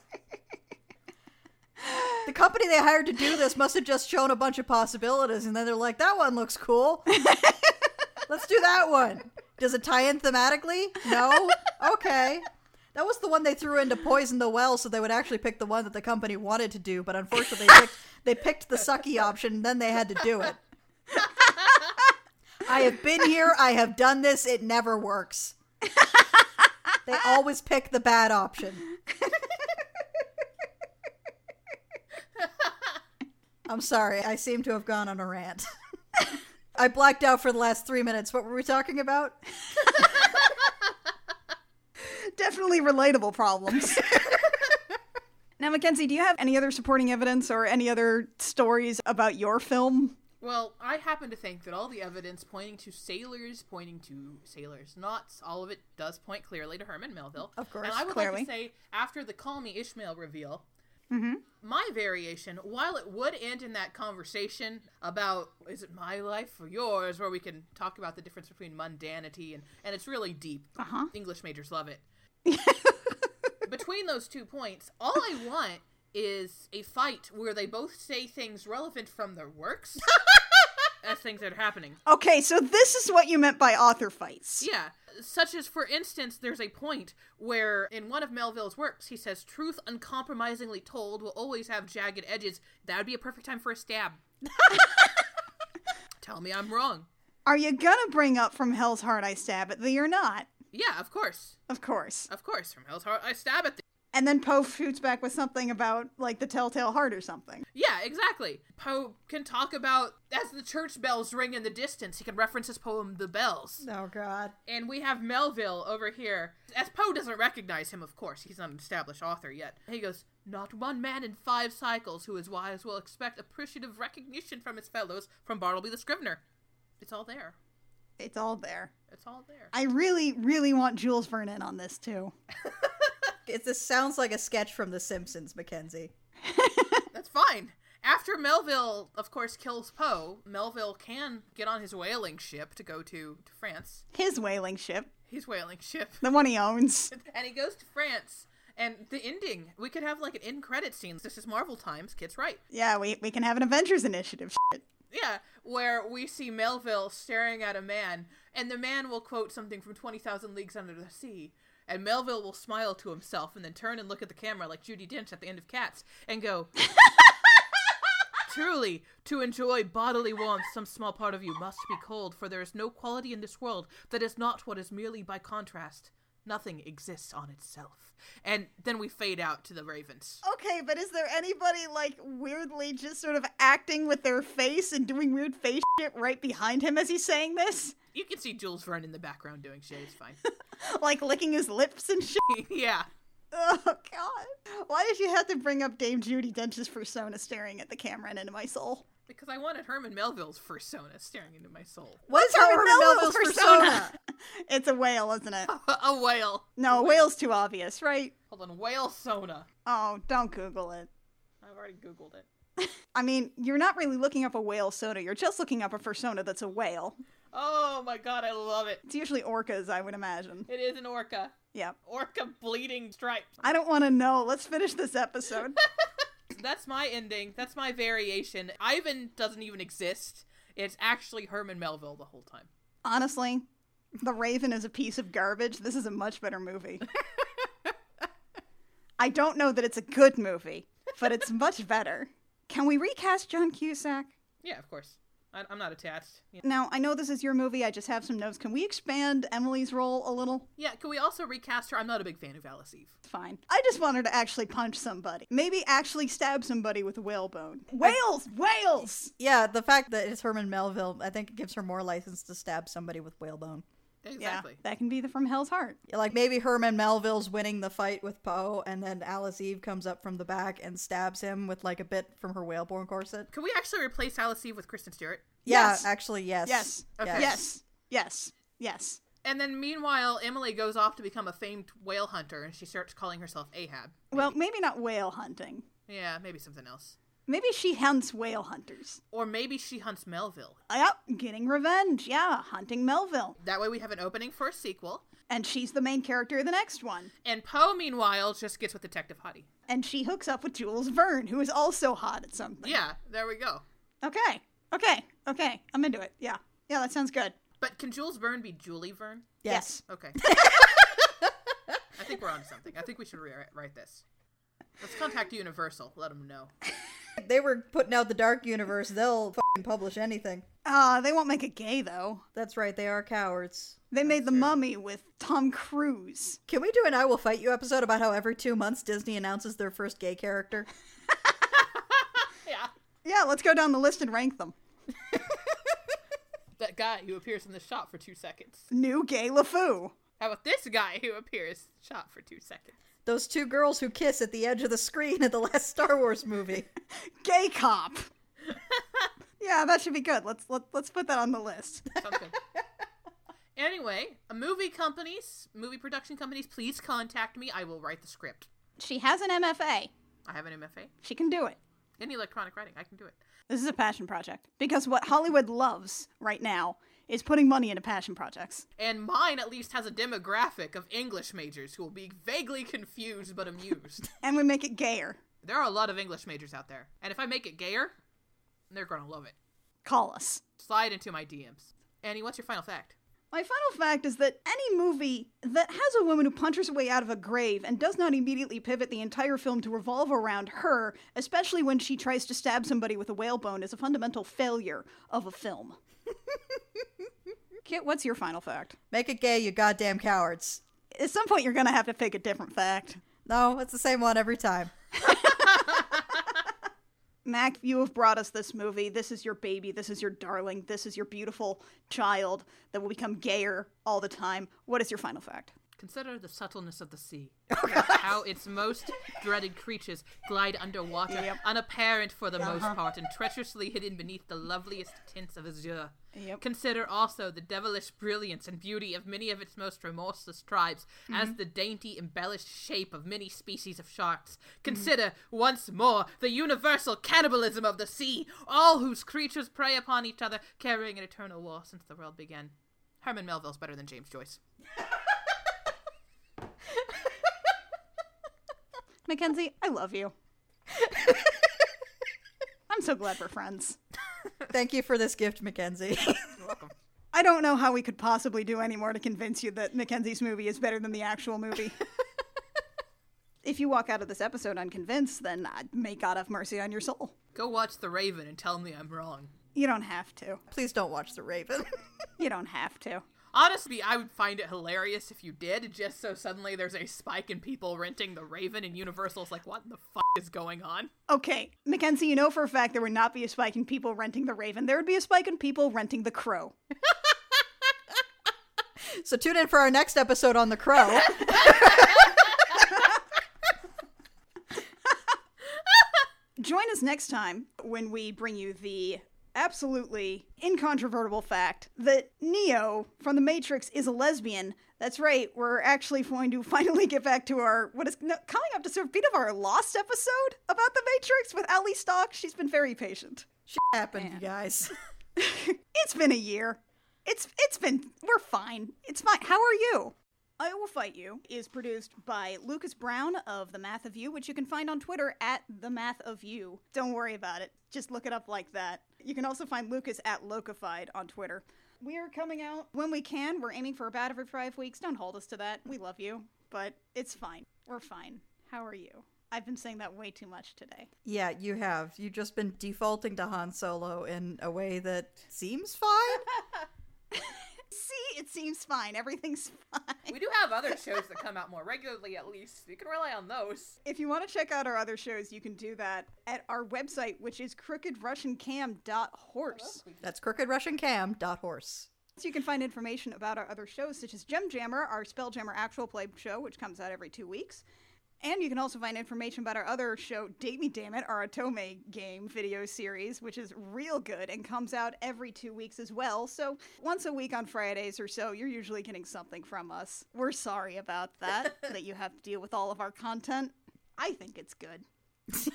The company they hired to do this must have just shown a bunch of possibilities, and then they're like, that one looks cool. Let's do that one. Does it tie in thematically? No? Okay. That was the one they threw in to Poison the Well, so they would actually pick the one that the company wanted to do, but unfortunately they picked, they picked the sucky option, and then they had to do it. I have been here, I have done this, it never works. They ah. always pick the bad option. [LAUGHS] I'm sorry, I seem to have gone on a rant. [LAUGHS] I blacked out for the last three minutes. What were we talking about? [LAUGHS] Definitely relatable problems. now, Mackenzie, do you have any other supporting evidence or any other stories about your film? Well, I happen to think that all the evidence pointing to sailors, pointing to sailors' knots, all of it does point clearly to Herman Melville. Of course, And I would clearly. like to say, after the Call Me Ishmael reveal, my variation, while it would end in that conversation about is it my life or yours, where we can talk about the difference between mundanity and, and it's really deep. Uh-huh. English majors love it. [LAUGHS] Between those two points, all I want is a fight where they both say things relevant from their works [LAUGHS] as things that are happening. Okay, so this is what you meant by author fights. Yeah, such as, for instance, there's a point where in one of Melville's works he says, Truth uncompromisingly told will always have jagged edges. That would be a perfect time for a stab. [LAUGHS] Tell me I'm wrong. Are you gonna bring up from Hell's Heart I Stab at thee or not? Yeah, of course. Of course. Of course. From Hell's Heart, I stab at the. And then Poe shoots back with something about, like, the telltale heart or something. Yeah, exactly. Poe can talk about, as the church bells ring in the distance, he can reference his poem, The Bells. Oh, God. And we have Melville over here. As Poe doesn't recognize him, of course, he's not an established author yet. He goes, Not one man in five cycles who is wise will expect appreciative recognition from his fellows from Bartleby the Scrivener. It's all there. It's all there. It's all there. I really, really want Jules Vernon on this, too. [LAUGHS] It, this sounds like a sketch from The Simpsons, Mackenzie. [LAUGHS] That's fine. After Melville, of course, kills Poe, Melville can get on his whaling ship to go to, to France. His whaling ship, His whaling ship. the one he owns. [LAUGHS] and he goes to France. And the ending, we could have like an end credit scene. This is Marvel times. Kids right. Yeah, we, we can have an Avengers Initiative shit. Yeah, where we see Melville staring at a man, and the man will quote something from 20,000 Leagues Under the Sea. And Melville will smile to himself and then turn and look at the camera like Judi Dench at the end of Cats and go, [LAUGHS] Truly, to enjoy bodily warmth, some small part of you must be cold, for there is no quality in this world that is not what is merely by contrast. Nothing exists on itself. And then we fade out to the ravens. Okay, but is there anybody, like, weirdly just sort of acting with their face and doing weird face shit right behind him as he's saying this? You can see Jules Verne in the background doing shit, it's fine. [LAUGHS] Like, licking his lips and shit? [LAUGHS] yeah. Oh, God. Why did you have to bring up Dame Judi Dench's persona staring at the camera and into my soul? Because I wanted Herman Melville's persona staring into my soul. What's Herman Herman Melville's Melville's persona? persona? [LAUGHS] It's a whale, isn't it? [LAUGHS] a whale. No, a whale's too obvious, right? Hold on, whale sona. Oh, don't Google it. I've already Googled it. [LAUGHS] I mean, you're not really looking up a whale soda. You're just looking up a persona that's a whale. Oh my god, I love it. It's usually orcas, I would imagine. It is an orca. Yeah. Orca bleeding stripes. I don't want to know. Let's finish this episode. That's my ending. That's my variation. Ivan doesn't even exist. It's actually Herman Melville the whole time. Honestly, The Raven is a piece of garbage. This is a much better movie. [LAUGHS] I don't know that it's a good movie, but it's much better. Can we recast John Cusack? Yeah, of course. I- I'm not attached. Yeah. Now, I know this is your movie. I just have some notes. Can we expand Emily's role a little? yeah, can we also recast her? I'm not a big fan of Alice Eve. Fine. I just want her to actually punch somebody. Maybe actually stab somebody with a whalebone. Whales! Whales! Yeah, the fact that it's Herman Melville, I think it gives her more license to stab somebody with whalebone. Exactly. Yeah, that can be the From Hell's Heart. Like maybe Herman Melville's winning the fight with Poe, and then Alice Eve comes up from the back and stabs him with like a bit from her whalebone corset. Could we actually replace Alice Eve with Kristen Stewart? Yeah, Yes. actually, yes. Yes. Okay. Yes. Yes. Yes. And then meanwhile, Emily goes off to become a famed whale hunter and she starts calling herself Ahab. Well, maybe not whale hunting. Yeah, maybe something else. Maybe she hunts whale hunters. Or maybe she hunts Melville. Yep, getting revenge. Yeah, hunting Melville. That way we have an opening for a sequel. And she's the main character of the next one. And Poe, meanwhile, just gets with Detective Hottie. And she hooks up with Jules Verne, who is also hot at something. Yeah, there we go. Okay. Okay. Okay. I'm into it. Yeah. Yeah, that sounds good. But can Jules Verne be Julie Verne? Yes. Okay. [LAUGHS] I think we're on to something. I think we should rewrite this. Let's contact Universal. Let them know. [LAUGHS] They were putting out the Dark Universe. They'll fing publish anything. Uh, they won't make it gay, though. That's right, they are cowards. They made The Mummy with Tom Cruise. Can we do an I Will Fight You episode about how every two months Disney announces their first gay character? [LAUGHS] Yeah. Yeah, let's go down the list and rank them. That guy who appears in the shot for two seconds. New gay LeFou. How about this guy who appears shot for two seconds? Those two girls who kiss at the edge of the screen at the last Star Wars movie. [LAUGHS] Gay cop. [LAUGHS] yeah, that should be good. Let's let, let's put that on the list. Sounds good. [LAUGHS] anyway, movie companies, movie production companies, please contact me. I will write the script. She has an MFA. I have an MFA. She can do it. Any electronic writing, I can do it. This is a passion project because what Hollywood loves right now is putting money into passion projects. And mine at least has a demographic of English majors who will be vaguely confused but amused. [LAUGHS] And we make it gayer. there are a lot of English majors out there. And if I make it gayer, they're going to love it. Call us. Slide into my DMs. Annie, what's your final fact? My final fact is that any movie that has a woman who punches her way out of a grave and does not immediately pivot the entire film to revolve around her, especially when she tries to stab somebody with a whalebone, is a fundamental failure of a film. [LAUGHS] Kit, what's your final fact? Make it gay, you goddamn cowards. At some point, you're gonna have to pick a different fact. No, it's the same one every time. [LAUGHS] Mac, you have brought us this movie. This is your baby. This is your darling. This is your beautiful child that will become gayer all the time. What is your final fact? Consider the subtleness of the sea. [LAUGHS] Oh, How its most dreaded creatures glide underwater, unapparent for the most uh-huh. part, and treacherously hidden beneath the loveliest tints of azure. Yep. Consider also the devilish brilliance and beauty of many of its most remorseless tribes, as mm-hmm. the dainty, embellished shape of many species of sharks. Mm-hmm. Consider, once more, the universal cannibalism of the sea, all whose creatures prey upon each other, carrying an eternal war since the world began. Herman Melville's better than James Joyce. [LAUGHS] [LAUGHS] Mackenzie, I love you. I'm so glad we're friends. Thank you for this gift, Mackenzie. You're welcome. I don't know how we could possibly do any more to convince you that Mackenzie's movie is better than the actual movie. [LAUGHS] if you walk out of this episode unconvinced, then uh, may God have mercy on your soul. Go watch The Raven and tell me I'm wrong. You don't have to. Please don't watch The Raven. You don't have to. Honestly, I would find it hilarious if you did, just so suddenly there's a spike in people renting The Raven and Universal's like, what the fuck is going on? Okay, Mackenzie, you know for a fact there would not be a spike in people renting The Raven. There would be a spike in people renting The Crow. [LAUGHS] so tune in for our next episode on The Crow. [LAUGHS] Join us next time when we bring you the absolutely incontrovertible fact that Neo from The Matrix is a lesbian. That's right, we're actually going to [LAUGHS] finally get back to our, what is no, coming up to sort of beat of our lost episode about The Matrix with Ali Stock. She's been very patient. Shit happened, you guys. [LAUGHS] [LAUGHS] it's been a year. It's it's been we're fine. It's fine. How are you? I Will Fight You is produced by Lucas Brown of The Math of You, which you can find on Twitter at The Math of You. Don't worry about it. Just look it up like that. You can also find Lucas at Lokified on Twitter. We are coming out when we can. We're aiming for about every five weeks. Don't hold us to that. We love you, but it's fine. We're fine. How are you? I've been saying that way too much today. yeah, you have. You've just been defaulting to Han Solo in a way that seems fine. [LAUGHS] See, it seems fine. Everything's [LAUGHS] fine. We do have other shows that come out more regularly, at least. You can rely on those. If you want to check out our other shows, you can do that at our website, which is crookedrussiancam.horse. Oh, that's crookedrussiancam.horse. So you can find information about our other shows, such as Gem Jammer, our Spelljammer actual play show, which comes out every two weeks. And you can also find information about our other show, Date Me Damn It, our otome game video series, which is real good and comes out every two weeks as well. So once a week on Fridays or so, you're usually getting something from us. We're sorry about that, [LAUGHS] that you have to deal with all of our content. I think it's good. [LAUGHS]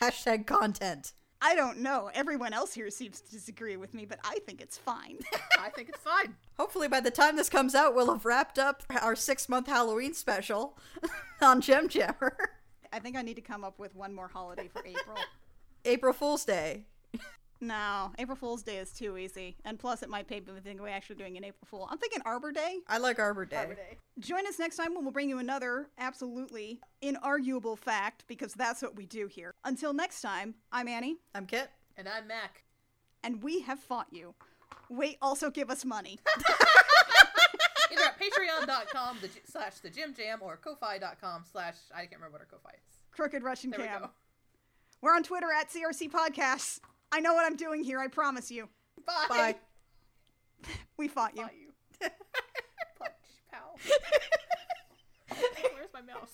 Hashtag content. I don't know. Everyone else here seems to disagree with me, but I think it's fine. [LAUGHS] I think it's fine. Hopefully, by the time this comes out, we'll have wrapped up our six month Halloween special [LAUGHS] on Gem Jammer. I think I need to come up with one more holiday for April. [LAUGHS] April Fool's Day. No, April Fool's Day is too easy. And plus, it might pay me to think we're actually doing an April Fool. I'm thinking Arbor Day. I like Arbor Day. Arbor Day. Join us next time when we'll bring you another absolutely inarguable fact, because that's what we do here. Until next time, I'm Annie, I'm Kit. And I'm Mac. and we have fought you. Wait, also give us money. [LAUGHS] Either at patreon.com the, slash the Jim Jam or ko-fi.com slash I can't remember what our Ko-fi is. Crooked Russian There we go. We're on Twitter at CRC Podcasts. I know what I'm doing here, I promise you. Bye. Bye. [LAUGHS] We fought you. Bye, you. [LAUGHS] Punch, pow. [LAUGHS] Where's my mouse?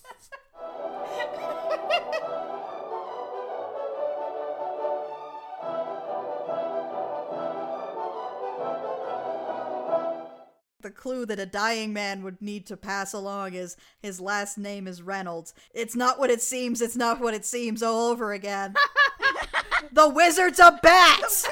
The clue that a dying man would need to pass along is his last name is Reynolds. It's not what it seems, it's not what it seems all over again. The wizard's a bat!